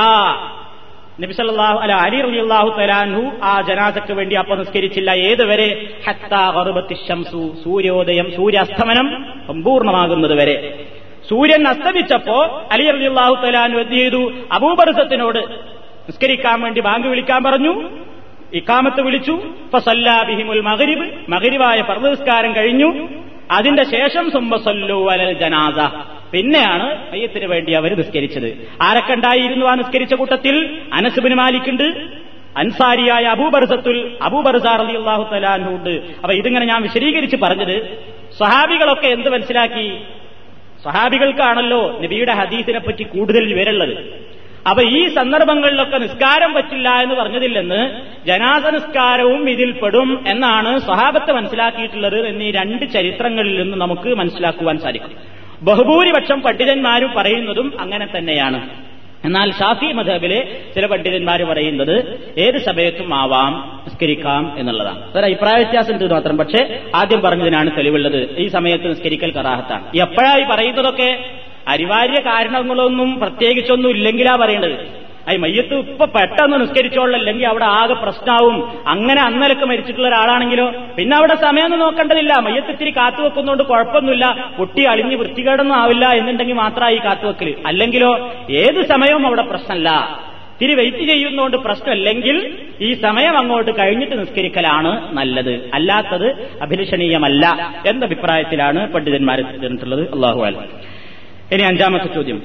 A: നബി സല്ലല്ലാഹു അല അലി റളിയല്ലാഹു ആ ജനാസക്ക് വേണ്ടി അപ്പൊ നിസ്കരിച്ചില്ല. ഏതുവരെ ഹത്താ ഷംസു സൂര്യോദയം സൂര്യാസ്തമനം സമ്പൂർണമാകുന്നത് വരെ. സൂര്യൻ അസ്തമിച്ചപ്പോ അലി റളിയല്ലാഹു തലാനു എന്ത് ചെയ്തു? അബൂബർസത്തിനോട് നിസ്കരിക്കാൻ വേണ്ടി ബാങ്ക് വിളിക്കാൻ പറഞ്ഞു. ഇക്കാമത്ത് വിളിച്ചു. ബിഹിമുൽ മഗ്രിബ്. മഗ്രിബായ പർവസ്കാരം കഴിഞ്ഞു. അതിന്റെ ശേഷം സുംബസല്ലു അലൽ ജനാസ. പിന്നെയാണ് മയ്യത്തിന് വേണ്ടി അവർ നിസ്കരിച്ചത്. ആരൊക്കെ ഉണ്ടായിരുന്നു ആ നിസ്കരിച്ച കൂട്ടത്തിൽ? അനസുബിന് മാലിക്കുണ്ട് അൻസാരിയായ അബൂബർസത്തുൽ അബൂബർസാർ അലി അള്ളാഹു തലാനുണ്ട് അപ്പൊ ഇതിങ്ങനെ ഞാൻ വിശദീകരിച്ച് പറഞ്ഞത് സ്വഹാബികളൊക്കെ എന്ത് മനസ്സിലാക്കി? സ്വഹാബികൾക്കാണല്ലോ നബിയുടെ ഹദീസിനെ പറ്റി കൂടുതൽ വിവരമുള്ളത്. അപ്പൊ ഈ സന്ദർഭങ്ങളിലൊക്കെ നിസ്കാരം പറ്റില്ല എന്ന് പറഞ്ഞതില്ലെന്ന് ജനാസ നിസ്കാരവും ഇതിൽപ്പെടും എന്നാണ് സ്വഹാബത്ത് മനസ്സിലാക്കിയിട്ടുള്ളത് എന്നീ രണ്ട് ചരിത്രങ്ങളിൽ നിന്ന് നമുക്ക് മനസ്സിലാക്കുവാൻ സാധിക്കും. ബഹുഭൂരിപക്ഷം പണ്ഡിതന്മാരും പറയുന്നതും അങ്ങനെ തന്നെയാണ്. എന്നാൽ ഷാഫി മധബിലെ ചില പണ്ഡിതന്മാർ പറയുന്നത് ഏത് സമയത്തും ആവാം നിസ്കരിക്കാം എന്നുള്ളതാണ്. അതൊരു അഭിപ്രായ വ്യത്യാസം ഇത് മാത്രം. പക്ഷേ ആദ്യം പറഞ്ഞതിനാണ് തെളിവുള്ളത്. ഈ സമയത്ത് നിസ്കരിക്കൽ കറാഹത്താണ്. എപ്പോഴായി പറയുന്നതൊക്കെ? അനിവാര്യ കാരണങ്ങളൊന്നും പ്രത്യേകിച്ചൊന്നും ഇല്ലെങ്കിലാ പറയേണ്ടത്. അയ് മയ്യത്ത് ഇപ്പൊ പെട്ടെന്ന് നിസ്കരിച്ചോളല്ലെങ്കിൽ അവിടെ ആകെ പ്രശ്നമാവും അങ്ങനെ അന്നലൊക്കെ മരിച്ചിട്ടുള്ള ഒരാളാണെങ്കിലോ? പിന്നെ അവിടെ സമയമൊന്നും നോക്കേണ്ടതില്ല. ഇത്തിരി കാത്തുവെക്കുന്നതുകൊണ്ട് കുഴപ്പമൊന്നുമില്ല. കുട്ടി അളിഞ്ഞ് വൃത്തികേടൊന്നും ആവില്ല എന്നുണ്ടെങ്കിൽ മാത്രമായി കാത്തുവെക്കൽ അല്ലെങ്കിലോ ഏത് സമയവും അവിടെ പ്രശ്നമല്ല ഇത്തിരി വെയിറ്റ് ചെയ്യുന്നതുകൊണ്ട് പ്രശ്നമല്ലെങ്കിൽ ഈ സമയം അങ്ങോട്ട് കഴിഞ്ഞിട്ട് നിസ്കരിക്കലാണ് നല്ലത്. അല്ലാത്തത് അഭിലഷണീയമല്ല എന്ന അഭിപ്രായത്തിലാണ് പണ്ഡിതന്മാരെ തീർന്നിട്ടുള്ളത് അള്ളാഹു ഇനി അഞ്ചാമത്തെ ചോദ്യം.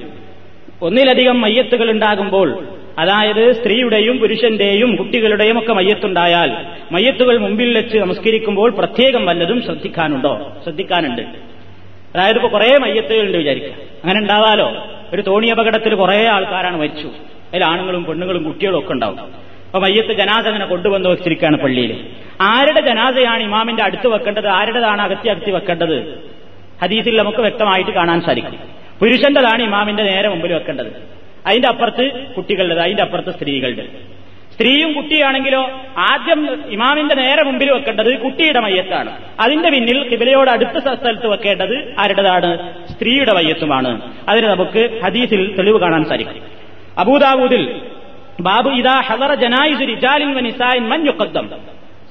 A: ഒന്നിലധികം മയ്യത്തുകൾ ഉണ്ടാകുമ്പോൾ അതായത് സ്ത്രീയുടെയും പുരുഷന്റെയും കുട്ടികളുടെയും ഒക്കെ മയ്യത്തുണ്ടായാൽ മയ്യത്തുകൾ മുമ്പിൽ വെച്ച് നമസ്കരിക്കുമ്പോൾ പ്രത്യേകം വല്ലതും ശ്രദ്ധിക്കാനുണ്ടോ? ശ്രദ്ധിക്കാനുണ്ട്. അതായത് ഇപ്പൊ കുറെ മയ്യത്തുകളുണ്ട് വിചാരിക്കുക. അങ്ങനെ ഉണ്ടാവാലോ? ഒരു തോണി അപകടത്തിൽ കുറെ ആൾക്കാരാണ് മരിച്ചു. അതിൽ ആണുങ്ങളും പെണ്ണുങ്ങളും കുട്ടികളും ഒക്കെ ഉണ്ടാവും. അപ്പൊ മയ്യത്ത് ജനാസ അങ്ങനെ കൊണ്ടുവന്ന് വെച്ചിരിക്കുകയാണ് പള്ളിയിൽ. ആരുടെ ജനാസയാണ് ഇമാമിന്റെ അടുത്ത് വെക്കേണ്ടത്? ആരുടേതാണ് അകത്തി അകത്തി വെക്കേണ്ടത്? ഹദീസിൽ നമുക്ക് വ്യക്തമായിട്ട് കാണാൻ സാധിക്കും. പുരുഷന്റെതാണ് ഇമാമിന്റെ നേരെ മുമ്പിൽ വെക്കേണ്ടത്. അതിന്റെ അപ്പുറത്ത് കുട്ടികളുടേത് അതിന്റെ അപ്പുറത്ത് സ്ത്രീകളുടെ സ്ത്രീയും കുട്ടിയാണെങ്കിലോ ആദ്യം ഇമാമിന്റെ നേരെ മുമ്പിൽ വെക്കേണ്ടത് കുട്ടിയുടെ മയ്യത്താണ്. അതിന്റെ പിന്നിൽ കിബിലയോട് അടുത്ത സ്ഥലത്ത് വെക്കേണ്ടത് ആരുടേതാണ്? സ്ത്രീയുടെ മയ്യത്തുമാണ്. അതിന് നമുക്ക് ഹദീസിൽ തെളിവ് കാണാൻ സാധിക്കും. അബൂദാബൂദിൽ ബാബു ഇതാ ഹവറ ജനായുസുരി റിജാലിൻ മൻ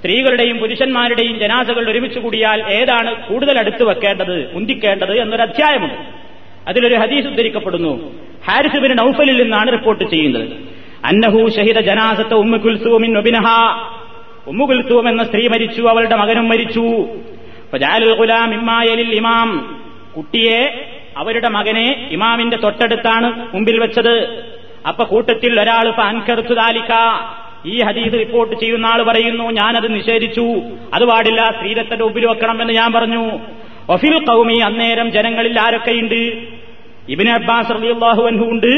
A: സ്ത്രീകളുടെയും പുരുഷന്മാരുടെയും ജനാസകൾ ഒരുമിച്ച് കൂടിയാൽ ഏതാണ് കൂടുതൽ അടുത്ത് വെക്കേണ്ടത് ഉന്തിക്കേണ്ടത് എന്നൊരു അധ്യായമുണ്ട് അതിലൊരു ഹദീസ് ഉദ്ധരിക്കപ്പെടുന്നു. ഹാരിസുബിൻ നൌഫലിൽ നിന്നാണ് റിപ്പോർട്ട് ചെയ്യുന്നത്. അന്നഹു ഷഹിദ ജനാസത്ത് ഉമ്മു കുൽസൂമിൻ ഉമ്മു എന്ന സ്ത്രീ മരിച്ചു അവളുടെ മകനും മരിച്ചു. ഗുലാം ഇമ്മായലിൽ ഇമാം. കുട്ടിയെ അവരുടെ മകനെ ഇമാമിന്റെ തൊട്ടടുത്താണ് മുമ്പിൽ വെച്ചത്. അപ്പൊ കൂട്ടത്തിൽ ഒരാൾ അൻകറുത്തു താലിക്ക ഈ ഹദീസ് റിപ്പോർട്ട് ചെയ്യുന്ന ആൾ പറയുന്നു ഞാനത് നിഷേധിച്ചു. അത് പാടില്ല സ്ത്രീരത്തിന്റെ മുമ്പിൽ വെക്കണം എന്ന് ഞാൻ പറഞ്ഞു. ഒഫിൽ കൗമി അന്നേരം ജനങ്ങളിൽ ആരൊക്കെയുണ്ട്? ഇബിന് അബ്ബാസ് റളിയല്ലാഹു അൻഹു ഉണ്ട്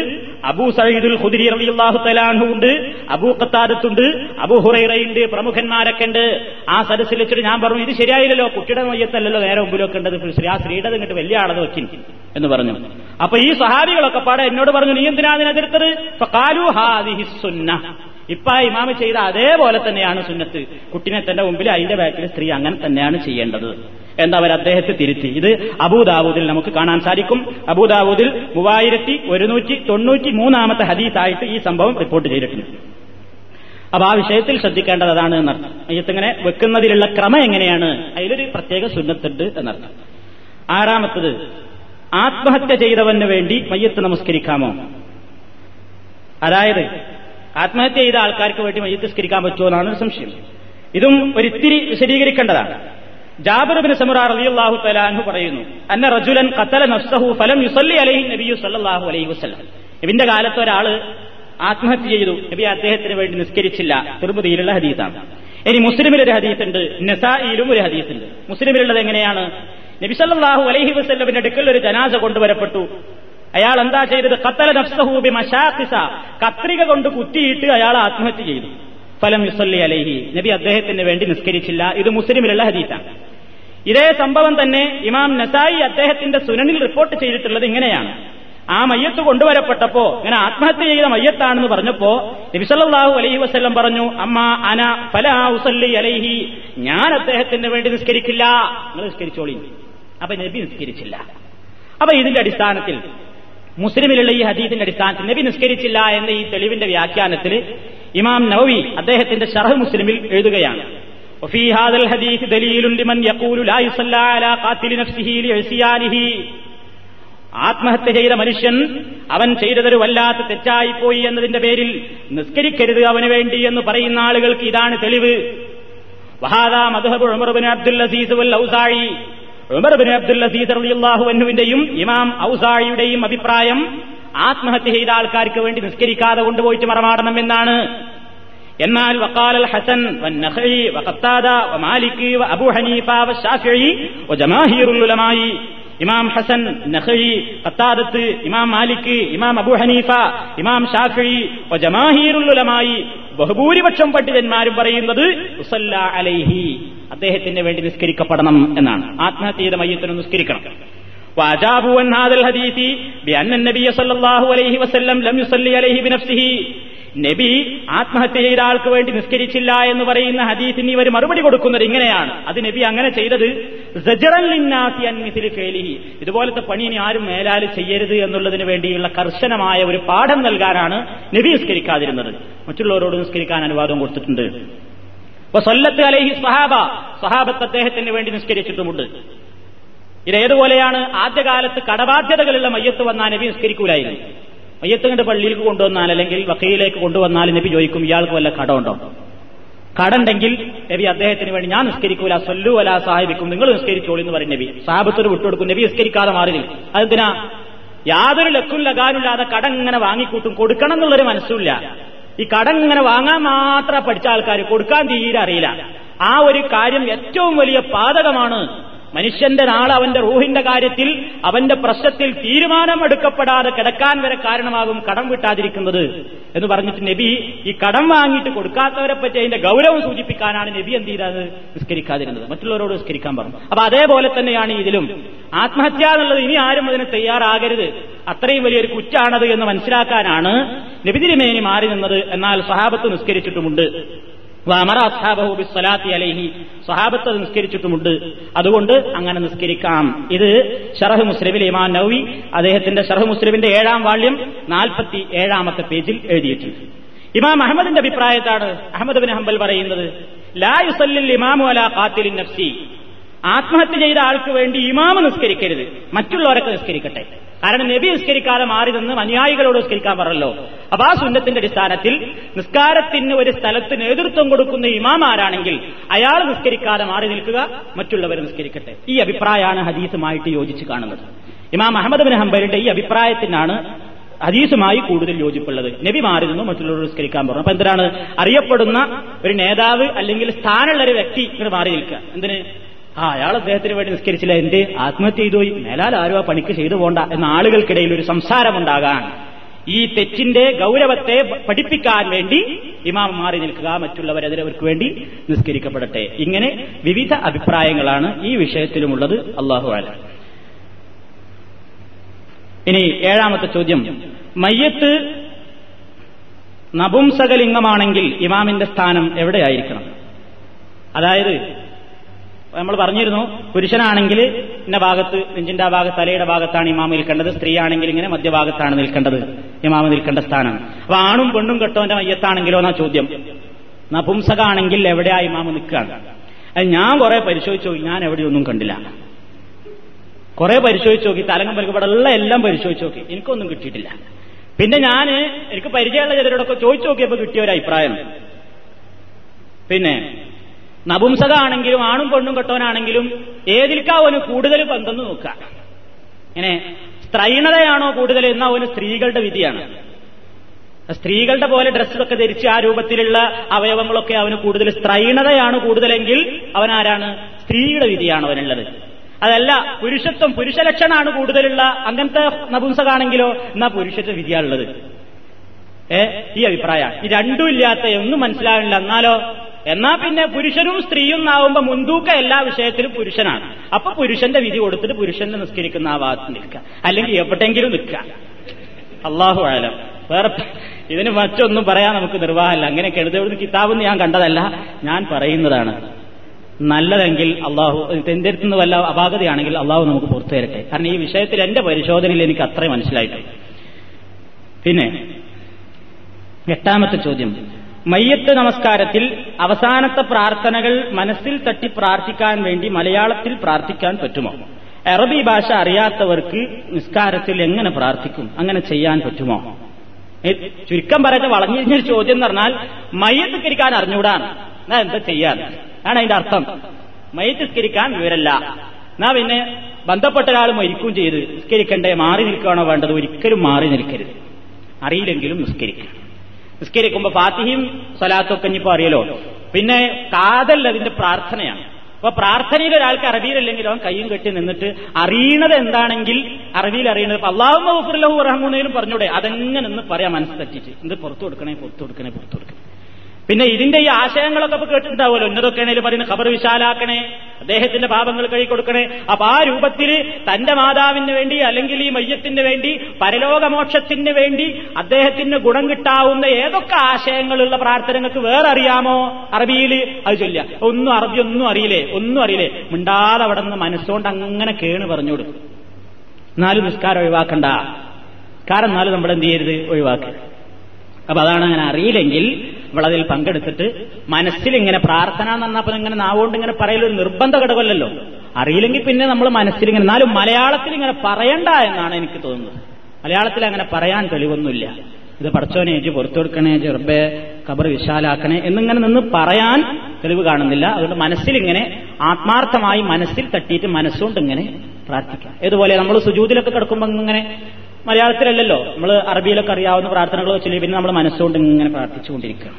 A: അബൂ സയ്യിദുൽ ഖുദരി റളിയല്ലാഹു തആലാഹു ഉണ്ട് അബൂ ഖത്താദത്തുണ്ട് അബൂ ഹുറൈറയുണ്ട് പ്രമുഖന്മാരൊക്കെ ഉണ്ട്. ആ സദസ്സിൽ വെച്ചിട്ട് ഞാൻ പറഞ്ഞു ഇത് ശരിയായില്ലല്ലോ കുട്ടിയുടെ മയ്യത്തല്ലല്ലോ നേരെ മുമ്പിൽ ശ്രീ ആ സ്ത്രീയുടെ ഇങ്ങോട്ട് വലിയ ആളത് വെക്കി എന്ന് പറഞ്ഞു. അപ്പൊ ഈ സഹാബികളൊക്കെ പാടെ എന്നോട് പറഞ്ഞു നീ എന്തിനാ അതിനെതിർത്തത് ഹാദിഹി ഇപ്പൊ ആ ഇമാമ് ചെയ്ത അതേപോലെ തന്നെയാണ് സുന്നത്ത്. കുട്ടിനെ തന്റെ മുമ്പിൽ അതിന്റെ ബാക്കിൽ സ്ത്രീ അങ്ങനെ തന്നെയാണ് ചെയ്യേണ്ടത്. എന്താ അവർ അദ്ദേഹത്തെ തിരുത്തി? ഇത് അബൂദാവൂദിൽ നമുക്ക് കാണാൻ സാധിക്കും. അബൂദാവൂദിൽ മൂവായിരത്തി ഒരുന്നൂറ്റി തൊണ്ണൂറ്റി മൂന്നാമത്തെ ഹദീസായിട്ട് ഈ സംഭവം റിപ്പോർട്ട് ചെയ്തിട്ടുണ്ട്. അപ്പൊ ആ വിഷയത്തിൽ ശ്രദ്ധിക്കേണ്ടത് അതാണ് എന്നർത്ഥം. ഇങ്ങനെ വെക്കുന്നതിലുള്ള ക്രമം എങ്ങനെയാണ്? അതിലൊരു പ്രത്യേക സുന്നത്തുണ്ട് എന്നർത്ഥം. ആറാമത്തത് ആത്മഹത്യ ചെയ്തവന് വേണ്ടി മയ്യത്ത് നമസ്കരിക്കാമോ? അതായത് ആത്മഹത്യ ചെയ്ത ആൾക്കാർക്ക് വേണ്ടി മയ്യത്ത് സ്കരിക്കാൻ പറ്റുമോ എന്നാണ് സംശയം. ഇതും ഒരിത്തിരി വിശദീകരിക്കേണ്ടതാണ്. ജാബിർബിൻ സമുറ റളിയല്ലാഹു തലാൻഹു പറയുന്നു അന്ന റജുലൻ ഖത്തല നഫ്സഹു ഫലം യുസല്ലി അലൈഹി നബിയു സല്ലല്ലാഹു അലൈഹി വസല്ലം. നബിന്റെ കാലത്ത് ഒരാൾ ആത്മഹത്യ ചെയ്തു. നബി അദ്ദേഹത്തിന് വേണ്ടി നിസ്കരിച്ചില്ല. തിരുപതിയിലുള്ള ഹദീസാണ്. ഇനി മുസ്ലിമിൽ ഒരു ഹദീസുണ്ട് നസായിലും ഒരു ഹദീസ് ഹദീസുണ്ട്. മുസ്ലിമിലുള്ളത് എങ്ങനെയാണ്? നബി സല്ലല്ലാഹു അലൈഹി വസല്ലമിന്റെ അടുക്കൽ ഒരു ജനാസ കൊണ്ടുവരപ്പെട്ടു. അയാൾ എന്താ ചെയ്തത്? കത്തല നഫ്സഹൂബി ബി മശാഖിസ കത്രിക കൊണ്ട് കുത്തിയിട്ട് അയാൾ ആത്മഹത്യ ചെയ്തു. ഫലം യുസല്ലി അലൈഹി. നബി അദ്ദേഹത്തിന് വേണ്ടി നിസ്കരിച്ചില്ല. ഇത് മുസ്ലിമിലുള്ള ഹദീസാണ്. ഇതേ സംഭവം തന്നെ ഇമാം നസായി അദ്ദേഹത്തിന്റെ സുനനിൽ റിപ്പോർട്ട് ചെയ്തിട്ടുള്ളത് ഇങ്ങനെയാണ്. ആ മയ്യത്ത് കൊണ്ടുവരപ്പെട്ടപ്പോ ഇങ്ങനെ ആത്മഹത്യ ചെയ്ത മയ്യത്താണെന്ന് പറഞ്ഞപ്പോ നബിസല്ലാഹു അലൈഹി വസ്ല്ലം പറഞ്ഞു അമ്മ അന ഫല ഉസല്ലി അലൈഹി. ഞാൻ അദ്ദേഹത്തിന് വേണ്ടി നിസ്കരിക്കില്ല. നിങ്ങൾ നിസ്കരിച്ചോളി. അപ്പൊ നബി നിസ്കരിച്ചില്ല. അപ്പൊ ഇതിന്റെ അടിസ്ഥാനത്തിൽ മുസ്ലിമിലുള്ള ഈ ഹദീസിന്റെ അടിസ്ഥാനത്തിൽ നബി നിസ്കരിച്ചില്ല എന്ന ഈ തെളിവിന്റെ വ്യാഖ്യാനത്തിൽ ഇമാം നവവി അദ്ദേഹത്തിന്റെ ഷറഹ് മുസ്ലിമിൽ എഴുതുകയാണ് وفي هذا الحديث دليل لمن يقول لا يصلى على قاتل نفسه لعصيانه ആത്മഹത്യ ചെയ്ത മനുഷ്യൻ അവൻ ചെയ്തതൊരു വല്ലാത്ത തെറ്റായിപ്പോയി എന്നതിന്റെ പേരിൽ നിസ്കരിക്കരുത് അവന് വേണ്ടി എന്ന് പറയുന്ന ആളുകൾക്ക് ഇതാണ് തെളിവ് വഹാദ മധുഹബ് ഉമർബിൻ അബ്ദുൽ അസീസ് വൽ ഔസായി ഉമർബിൻ അബ്ദുൽ അസീസ് അള്ളാഹു അൻഹുവിന്റെയും ഇമാം ഔസായിയുടെയും അഭിപ്രായം ആത്മഹത്യ ചെയ്ത ആൾക്കാർക്ക് വേണ്ടി നിസ്കരിക്കാതെ കൊണ്ടുപോയിട്ട് മറമാടണം എന്നാണ്. എന്നാൽ വക്കാലൽ ഹസൻ വമാലിക് വഅബൂ ഹനീഫ ഉലമായി. ഇമാം ഹസൻ നഹയി ഖത്താദത്ത് ഇമാം മാലിക് ഇമാം അബു ഹനീഫ ഇമാം ജമാഹീറുൽ ഉലമായി. ബഹുഭൂരിപക്ഷം പണ്ഡിതന്മാരും പറയുന്നത് അലൈഹി അദ്ദേഹത്തിന് വേണ്ടി നിസ്കരിക്കപ്പെടണം എന്നാണ് ആത്മഹത്യ ചെയ്ത മയ്യത്തിന് നിസ്കരിക്കണം واجابوا عن هذا الحديث بان النبي صلى الله عليه وسلم لم يصلي عليه بنفسه നബി ആത്മഹത്യ ചെയ്ത ആൾക്ക് വേണ്ടി നിസ്കരിച്ചില്ല എന്ന് പറയുന്ന ഹദീസിന് ഇവർ മറുപടി കൊടുക്കുന്നത് ഇങ്ങനെയാണ് അത് നബി അങ്ങനെ ചെയ്തത് ഇതുപോലത്തെ പണി ഇനി ആരും മേലാൽ ചെയ്യരുത് എന്നുള്ളതിന് വേണ്ടിയുള്ള കർശനമായ ഒരു പാഠം നൽകാനാണ് നബി നിസ്കരിക്കാതിരുന്നത് മറ്റുള്ളവരോട് നിസ്കരിക്കാൻ അനുവാദം കൊടുത്തിട്ടുണ്ട് അപ്പൊ സൊല്ലത്ത് അലൈഹി സഹാബ സഹാബത്ത് അദ്ദേഹത്തിന് വേണ്ടി നിസ്കരിച്ചിട്ടുമുണ്ട്. ഇതേതുപോലെയാണ് ആദ്യകാലത്ത് കടബാധ്യതകളുള്ള മയ്യത്ത് വന്നാൽ നബി നിസ്കരിക്കൂലായിരുന്നു. മയ്യത്ത് കണ്ട് പള്ളിയിലേക്ക് കൊണ്ടുവന്നാൽ അല്ലെങ്കിൽ വക്കയിലേക്ക് കൊണ്ടുവന്നാൽ നബി ചോദിക്കും ഇയാൾക്ക് വല്ല കടമുണ്ടോ? കടണ്ടെങ്കിൽ നബി അദ്ദേഹത്തിന് വേണ്ടി ഞാൻ നിസ്കരിക്കൂല സൊല്ലു അല സാഹിബിക്കും നിങ്ങൾ നിസ്കരിച്ചോളൂ എന്ന് പറയും നബി. സാഹബത്തോട് വിട്ടുകൊടുക്കും നബി നിസ്കരിക്കാതെ മാറില്ല? അതെന്തിനാ? യാതൊരു ലക്കും ലഗാനില്ലാതെ കടം ഇങ്ങനെ വാങ്ങിക്കൂട്ടും കൊടുക്കണം എന്നുള്ളൊരു മനസ്സുമില്ല ഈ കടം ഇങ്ങനെ വാങ്ങാൻ മാത്രം പഠിച്ച ആൾക്കാർ കൊടുക്കാൻ തീരെ അറിയില്ല. ആ ഒരു കാര്യം ഏറ്റവും വലിയ പാതകമാണ് മനുഷ്യന്റെ നാളെ അവന്റെ റൂഹിന്റെ കാര്യത്തിൽ അവന്റെ പ്രശ്നത്തിൽ തീരുമാനം എടുക്കപ്പെടാതെ കിടക്കാൻ വരെ കാരണമാകും കടം വിട്ടാതിരിക്കുന്നത് എന്ന് പറഞ്ഞിട്ട് നബി ഈ കടം വാങ്ങിയിട്ട് കൊടുക്കാത്തവരെ പറ്റി അതിന്റെ ഗൗരവം സൂചിപ്പിക്കാനാണ് നബി എന്ത് ചെയ്തത്? നിസ്കരിക്കാതിരുന്നത്. മറ്റുള്ളവരോട് നിസ്കരിക്കാൻ പറഞ്ഞു. അപ്പൊ അതേപോലെ തന്നെയാണ് ഇതിലും. ആത്മഹത്യ എന്നുള്ളത് ഇനി ആരും അതിന് തയ്യാറാകരുത്. അത്രയും വലിയൊരു കുറ്റാണത് എന്ന് മനസ്സിലാക്കാനാണ് നബിതിരിമേനി മാറി നിന്നത്. എന്നാൽ സഹാബത്ത് നിസ്കരിച്ചിട്ടുമുണ്ട്. അമറ ബിസ്സലാത്തി അലൈഹി. സ്വഹാബത്ത് നിസ്കരിച്ചിട്ടുമുണ്ട്. അതുകൊണ്ട് അങ്ങനെ നിസ്കരിക്കാം. ഇത് ഷറഹ് മുസ്ലിമിൽ ഇമാൻ നൌവി അദ്ദേഹത്തിന്റെ ഷറഹ് മുസ്ലിമിന്റെ ഏഴാം വാള്യം നാൽപ്പത്തി ഏഴാമത്തെ പേജിൽ എഴുതിയിട്ടുണ്ട്. ഇമാം അഹമ്മദിന്റെ അഭിപ്രായത്താണ് അഹമ്മദ് ബിൻ ഹംബൽ പറയുന്നത് ലാ യുസല്ലിൽ ഇമാമു അല കാത്തിൽ നഫ്സി. ആത്മഹത്യ ചെയ്ത ആൾക്ക് വേണ്ടി ഇമാമ് നിസ്കരിക്കരുത്. മറ്റുള്ളവരൊക്കെ നിസ്കരിക്കട്ടെ. കാരണം നബി നിസ്കരിക്കാതെ മാറി നിന്ന് അനുയായികളോട് നിസ്കരിക്കാൻ പറഞ്ഞല്ലോ. അപ്പൊ ആ സുന്നത്തിന്റെ അടിസ്ഥാനത്തിൽ നിസ്കാരത്തിന് ഒരു സ്ഥലത്ത് നേതൃത്വം കൊടുക്കുന്ന ഇമാം ആരാണെങ്കിൽ അയാൾ നിസ്കരിക്കാതെ മാറി നിൽക്കുക മറ്റുള്ളവർ നിസ്കരിക്കട്ടെ. ഈ അഭിപ്രായമാണ് ഹദീസുമായിട്ട് യോജിച്ച് കാണുന്നത്. ഇമാം അഹമ്മദ് ബിൻ ഹംബലിന്റെ ഈ അഭിപ്രായത്തിനാണ് ഹദീസുമായി കൂടുതൽ യോജിപ്പുള്ളത്. നബി നിന്നു മറ്റുള്ളവർ നിസ്കരിക്കാൻ പറഞ്ഞു. അപ്പൊ എന്തിനാണ്? അറിയപ്പെടുന്ന ഒരു നേതാവ് അല്ലെങ്കിൽ സ്ഥാനമുള്ള ഒരു വ്യക്തി ഇങ്ങനെ മാറി നിൽക്കുക. എന്തിന്? ആ അയാൾ അദ്ദേഹത്തിന് വേണ്ടി നിസ്കരിച്ചില്ല. എന്ത്? ആത്മഹത്യ ചെയ്തു പോയി. മേലാൽ ആരും ആ പണിക്ക് ചെയ്തു പോണ്ട എന്ന ആളുകൾക്കിടയിൽ ഒരു സംസാരമുണ്ടാകാൻ. ഈ തെറ്റിന്റെ ഗൗരവത്തെ പഠിപ്പിക്കാൻ വേണ്ടി ഇമാം മാറി നിൽക്കുക മറ്റുള്ളവരെതിരവർക്ക് വേണ്ടി നിസ്കരിക്കപ്പെടട്ടെ. ഇങ്ങനെ വിവിധ അഭിപ്രായങ്ങളാണ് ഈ വിഷയത്തിലുമുള്ളത്. അള്ളാഹു അല. ഇനി ഏഴാമത്തെ ചോദ്യം. മയ്യത്ത് നപുംസകലിംഗമാണെങ്കിൽ ഇമാമിന്റെ സ്ഥാനം എവിടെയായിരിക്കണം? അതായത് നമ്മൾ പറഞ്ഞിരുന്നു പുരുഷനാണെങ്കിൽ ഇന്ന ഭാഗത്ത് നെഞ്ചിന്റെ ആ ഭാഗത്ത് തലയുടെ ഭാഗത്താണ് ഇമാമ നിൽക്കേണ്ടത്. സ്ത്രീയാണെങ്കിൽ ഇങ്ങനെ മധ്യഭാഗത്താണ് നിൽക്കേണ്ടത് ഇമാമ നിൽക്കേണ്ട സ്ഥാനം. അപ്പൊ ആണും പെണ്ണും കെട്ടോന്റെ മയ്യത്താണെങ്കിലോ എന്നാ ചോദ്യം? നപുംസകാണെങ്കിൽ എവിടെയാ ഇമാമ നിൽക്കുകയാണ് അത് ഞാൻ കുറെ പരിശോധിച്ചു ഞാൻ എവിടെയൊന്നും കണ്ടില്ല. കുറെ പരിശോധിച്ച് നോക്കി തലങ്ങം പരിക്കപ്പെടെല്ലാം എല്ലാം പരിശോധിച്ച് നോക്കി എനിക്കൊന്നും കിട്ടിയിട്ടില്ല. പിന്നെ ഞാൻ എനിക്ക് പരിചയമുള്ള ചിലരോടൊക്കെ ചോദിച്ചു നോക്കിയപ്പോൾ കിട്ടിയ ഒരു അഭിപ്രായം. പിന്നെ നപുംസക ആണെങ്കിലും ആണും പെണ്ണും കെട്ടവനാണെങ്കിലും ഏതിൽക്കാ അവന് കൂടുതൽ പങ്കെന്ന് നോക്കുക? ഇങ്ങനെ സ്ത്രൈണതയാണോ കൂടുതൽ എന്ന അവന് സ്ത്രീകളുടെ വിധിയാണ്. സ്ത്രീകളുടെ പോലെ ഡ്രസ്സൊക്കെ ധരിച്ച് ആ രൂപത്തിലുള്ള അവയവങ്ങളൊക്കെ അവന് കൂടുതൽ സ്ത്രൈണതയാണ് കൂടുതലെങ്കിൽ അവൻ ആരാണ് സ്ത്രീയുടെ വിധിയാണ് അവനുള്ളത്. അതല്ല പുരുഷത്വം പുരുഷലക്ഷണാണ് കൂടുതലുള്ള അങ്ങനത്തെ നപുംസകാണെങ്കിലോ എന്നാ പുരുഷന്റെ വിധിയാണുള്ളത്. ഏ ഈ അഭിപ്രായം ഈ രണ്ടും ഇല്ലാത്ത ഒന്നും മനസ്സിലാവില്ല എന്നാലോ എന്നാ പിന്നെ പുരുഷനും സ്ത്രീയും ആവുമ്പോ മുൻതൂക്ക എല്ലാ വിഷയത്തിലും പുരുഷനാണ്. അപ്പൊ പുരുഷന്റെ വിധി കൊടുത്തിട്ട് പുരുഷന്റെ നിസ്കരിക്കുന്ന ആ ഭാഗത്ത് നിൽക്കുക. അല്ലെങ്കിൽ എവിടെയെങ്കിലും നിൽക്കുക. അള്ളാഹു ആലം വേറെ ഇതിന് മറ്റൊന്നും പറയാൻ നമുക്ക് നിർവാഹമല്ല. അങ്ങനെയൊക്കെ എഴുതി കിതാബെന്ന് ഞാൻ കണ്ടതല്ല. ഞാൻ പറയുന്നതാണ്. നല്ലതെങ്കിൽ അള്ളാഹു എന്റെ അടുത്ത് നിന്ന് വല്ല അപാകതയാണെങ്കിൽ അള്ളാഹു നമുക്ക് പുറത്തു തരട്ടെ. കാരണം ഈ വിഷയത്തിൽ എന്റെ പരിശോധനയിൽ എനിക്ക് അത്രയും മനസ്സിലായിട്ടു പിന്നെ എട്ടാമത്തെ ചോദ്യം. മയ്യത്ത് നമസ്കാരത്തിൽ അവസാനത്തെ പ്രാർത്ഥനകൾ മനസ്സിൽ തട്ടി പ്രാർത്ഥിക്കാൻ വേണ്ടി മലയാളത്തിൽ പ്രാർത്ഥിക്കാൻ പറ്റുമോ? അറബി ഭാഷ അറിയാത്തവർക്ക് നിസ്കാരത്തിൽ എങ്ങനെ പ്രാർത്ഥിക്കും? അങ്ങനെ ചെയ്യാൻ പറ്റുമോ? ചുരുക്കം പറയുന്ന വളഞ്ഞിരിഞ്ഞൊരു ചോദ്യം എന്ന് പറഞ്ഞാൽ മയ്യത്ത് സ്കരിക്കാൻ അറിഞ്ഞൂടാണ് എന്നാ എന്താ ചെയ്യാൻ? ആണ് അതിന്റെ അർത്ഥം. മയ്യത്ത് സ്കരിക്കാൻ വിവരല്ല എന്നാ പിന്നെ ബന്ധപ്പെട്ട ഒരാൾ മരിക്കും ചെയ്ത് നിസ്കരിക്കണ്ടേ മാറി നിൽക്കുകയാണോ വേണ്ടത്? ഒരിക്കലും മാറി നിൽക്കരുത്. അറിയില്ലെങ്കിലും നിസ്കരിക്കണം. നിസ്കരിക്കുമ്പോ ഫാത്തിഹിയും സ്വലാത്തൊക്കെ ഇനിയിപ്പോ അറിയലോ? പിന്നെ കാതൽ അതിന്റെ പ്രാർത്ഥനയാണ്. അപ്പൊ പ്രാർത്ഥനയിൽ ഒരാൾക്ക് അറബിയിലല്ലെങ്കിൽ അവൻ കയ്യും കെട്ടി നിന്നിട്ട് അറിയണത് എന്താണെങ്കിൽ അറബിയിൽ അറിയണത് അള്ളാഹു മഹുഫുല്ലഹു റഹ്മൂനയിലും പറഞ്ഞൂടെ അതെങ്ങനെ നിന്ന് പറയാം മനസ്സ് തെറ്റിച്ച്. ഇത് പുറത്തു കൊടുക്കണേ? പുറത്തു കൊടുക്കണേ പുറത്തു കൊടുക്കണേ. പിന്നെ ഇതിന്റെ ഈ ആശയങ്ങളൊക്കെ ഇപ്പൊ കേട്ടിട്ടുണ്ടാവുമല്ലോ. ഉന്നതൊക്കെയാണെങ്കിൽ പറയുന്നത് ഖബർ വിശാലാക്കണേ അദ്ദേഹത്തിന്റെ പാപങ്ങൾ കഴിക്കൊടുക്കണേ അപ്പൊ ആ രൂപത്തിൽ തന്റെ മാതാവിന് വേണ്ടി അല്ലെങ്കിൽ ഈ മയ്യത്തിന് വേണ്ടി പരലോകമോക്ഷത്തിന് വേണ്ടി അദ്ദേഹത്തിന് ഗുണം കിട്ടാവുന്ന ഏതൊക്കെ ആശയങ്ങളുള്ള പ്രാർത്ഥനകൾക്ക് വേറെ അറിയാമോ അറബിയിൽ അത് ചൊല്ല ഒന്നും അറബി ഒന്നും അറിയില്ലേ? ഒന്നും അറിയില്ലേ? മിണ്ടാതെ അവിടെ നിന്ന് മനസ്സുകൊണ്ട് അങ്ങനെ കേണ് പറഞ്ഞോട് എന്നാലും നിസ്കാരം ഒഴിവാക്കണ്ട. കാരണം എന്നാലും നമ്മൾ എന്ത് ചെയ്യരുത്? ഒഴിവാക്കുക. അപ്പൊ അതാണ് അങ്ങനെ അറിയില്ലെങ്കിൽ ഇവളതിൽ പങ്കെടുത്തിട്ട് മനസ്സിൽ ഇങ്ങനെ പ്രാർത്ഥന എന്ന് ഇങ്ങനെ നാവുകൊണ്ട് ഇങ്ങനെ പറയലൊരു നിർബന്ധ ഘടകമല്ലല്ലോ. അറിയില്ലെങ്കിൽ പിന്നെ നമ്മൾ മനസ്സിൽ ഇങ്ങനെ എന്നാലും മലയാളത്തിൽ ഇങ്ങനെ പറയണ്ട എന്നാണ് എനിക്ക് തോന്നുന്നത്. മലയാളത്തിൽ അങ്ങനെ പറയാൻ തെളിവൊന്നുമില്ല. ഇത് പടച്ചോനെ ഏജ് പുറത്തു കൊടുക്കണേ ചെറുബെ കബർ വിശാലാക്കണേ എന്നിങ്ങനെ നിന്ന് പറയാൻ തെളിവ് കാണുന്നില്ല. അതുകൊണ്ട് മനസ്സിലിങ്ങനെ ആത്മാർത്ഥമായി മനസ്സിൽ തട്ടിയിട്ട് മനസ്സുകൊണ്ട് ഇങ്ങനെ പ്രാർത്ഥിക്കാം. ഇതുപോലെ നമ്മൾ സുജൂതിലൊക്കെ കിടക്കുമ്പോൾ ഇങ്ങനെ മലയാളത്തിലല്ലല്ലോ. നമ്മൾ അറബിയിലൊക്കെ അറിയാവുന്ന പ്രാർത്ഥനകൾ വെച്ചില്ലെങ്കിൽ പിന്നെ നമ്മൾ മനസ്സുകൊണ്ട് ഇങ്ങനെ പ്രാർത്ഥിച്ചുകൊണ്ടിരിക്കുക.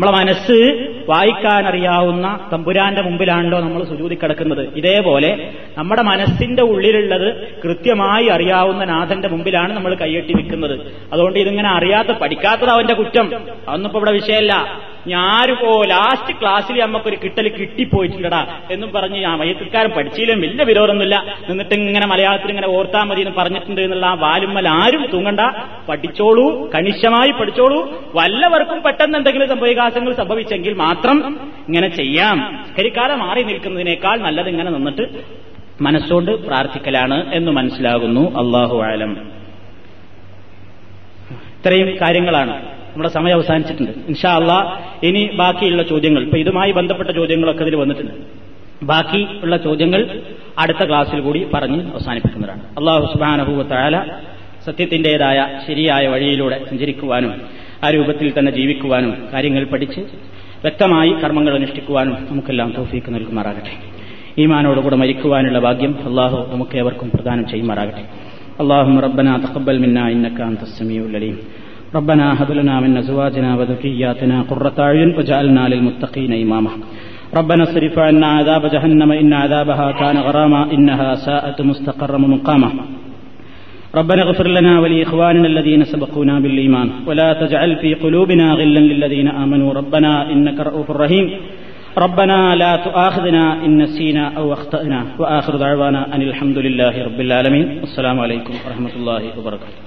A: നമ്മളെ മനസ്സ് വായിക്കാൻ അറിയാവുന്ന തമ്പുരാന്റെ മുമ്പിലാണല്ലോ നമ്മൾ സുജൂതി കിടക്കുന്നത്. ഇതേപോലെ നമ്മുടെ മനസ്സിന്റെ ഉള്ളിലുള്ളത് കൃത്യമായി അറിയാവുന്ന നാഥന്റെ മുമ്പിലാണ് നമ്മൾ കൈയെട്ടി നിൽക്കുന്നത്. അതുകൊണ്ട് ഇതിങ്ങനെ അറിയാത്ത പഠിക്കാത്തത് അവന്റെ കുറ്റം. അതൊന്നും ഇപ്പൊ ഇവിടെ വിഷയമല്ല. ഞാനിപ്പോ ലാസ്റ്റ് ക്ലാസ്സിൽ നമുക്കൊരു കിട്ടൽ കിട്ടിപ്പോയിട്ടുണ്ടടാ എന്നും പറഞ്ഞ് ആ വൈദ്യക്കാരൻ പഠിച്ചില്ലും വലിയ വിരോധമൊന്നുമില്ല. എന്നിട്ട് ഇങ്ങനെ മലയാളത്തിൽ ഇങ്ങനെ ഓർത്താൽ മതി എന്ന് പറഞ്ഞിട്ടുണ്ട് എന്നുള്ള ആ വാലുമ്മൽ ആരും തൂങ്ങണ്ട. പഠിച്ചോളൂ കണിശമായി പഠിച്ചോളൂ. വല്ലവർക്കും പെട്ടെന്ന് എന്തെങ്കിലും സംഭവികാസങ്ങൾ സംഭവിച്ചെങ്കിൽ മാത്രം ഇങ്ങനെ ചെയ്യാം. കരിക്കാലം മാറി നിൽക്കുന്നതിനേക്കാൾ നല്ലത് ഇങ്ങനെ നിന്നിട്ട് മനസ്സോണ്ട് പ്രാർത്ഥിക്കലാണ് എന്ന് മനസ്സിലാകുന്നു. അള്ളാഹു ആലം ഇത്രയും കാര്യങ്ങളാണ്. നമ്മുടെ സമയം അവസാനിച്ചിട്ടുണ്ട് ഇൻഷാ അള്ളാ ഇനി ബാക്കിയുള്ള ചോദ്യങ്ങൾ ഇപ്പൊ ഇതുമായി ബന്ധപ്പെട്ട ചോദ്യങ്ങളൊക്കെ ഇതിൽ വന്നിട്ടുണ്ട് ബാക്കി ഉള്ള ചോദ്യങ്ങൾ അടുത്ത ക്ലാസ്സിൽ കൂടി പറഞ്ഞ് അവസാനിപ്പിക്കുന്നതാണ് അള്ളാഹു സുബാനഹുവത്തായ സത്യത്തിന്റേതായ ശരിയായ വഴിയിലൂടെ സഞ്ചരിക്കുവാനും ആ രൂപത്തിൽ തന്നെ ജീവിക്കുവാനും കാര്യങ്ങൾ പഠിച്ച് വ്യക്തമായി കർമ്മങ്ങൾ അനുഷ്ഠിക്കുവാനും നമുക്കെല്ലാം തോഫീക്ക് നൽകുമാറാകട്ടെ ഈമാനോടുകൂടെ മരിക്കുവാനുള്ള ഭാഗ്യം അള്ളാഹു നമുക്ക് ഏവർക്കും പ്രദാനം ചെയ്യുമാറാകട്ടെ اللهم ربنا تقبل منا انك انت السميع العليم ربنا هب لنا من أزواجنا وذرياتنا قرة أعين واجعلنا للمتقين إماما. ربنا اصرف عنا عذاب جهنم إن عذابها كان غراما إنها ساءت مستقرا مقاما. ربنا اغفر لنا ولإخواننا الذين سبقونا بالإيمان. ولا تجعل في قلوبنا غلا للذين آمنوا. ربنا إنك رؤوف رحيم. ربنا لا تؤاخذنا إن نسينا أو أخطأنا. وآخر دعوانا أن الحمد لله رب العالمين. والسلام عليكم ورحمة الله وبركاته.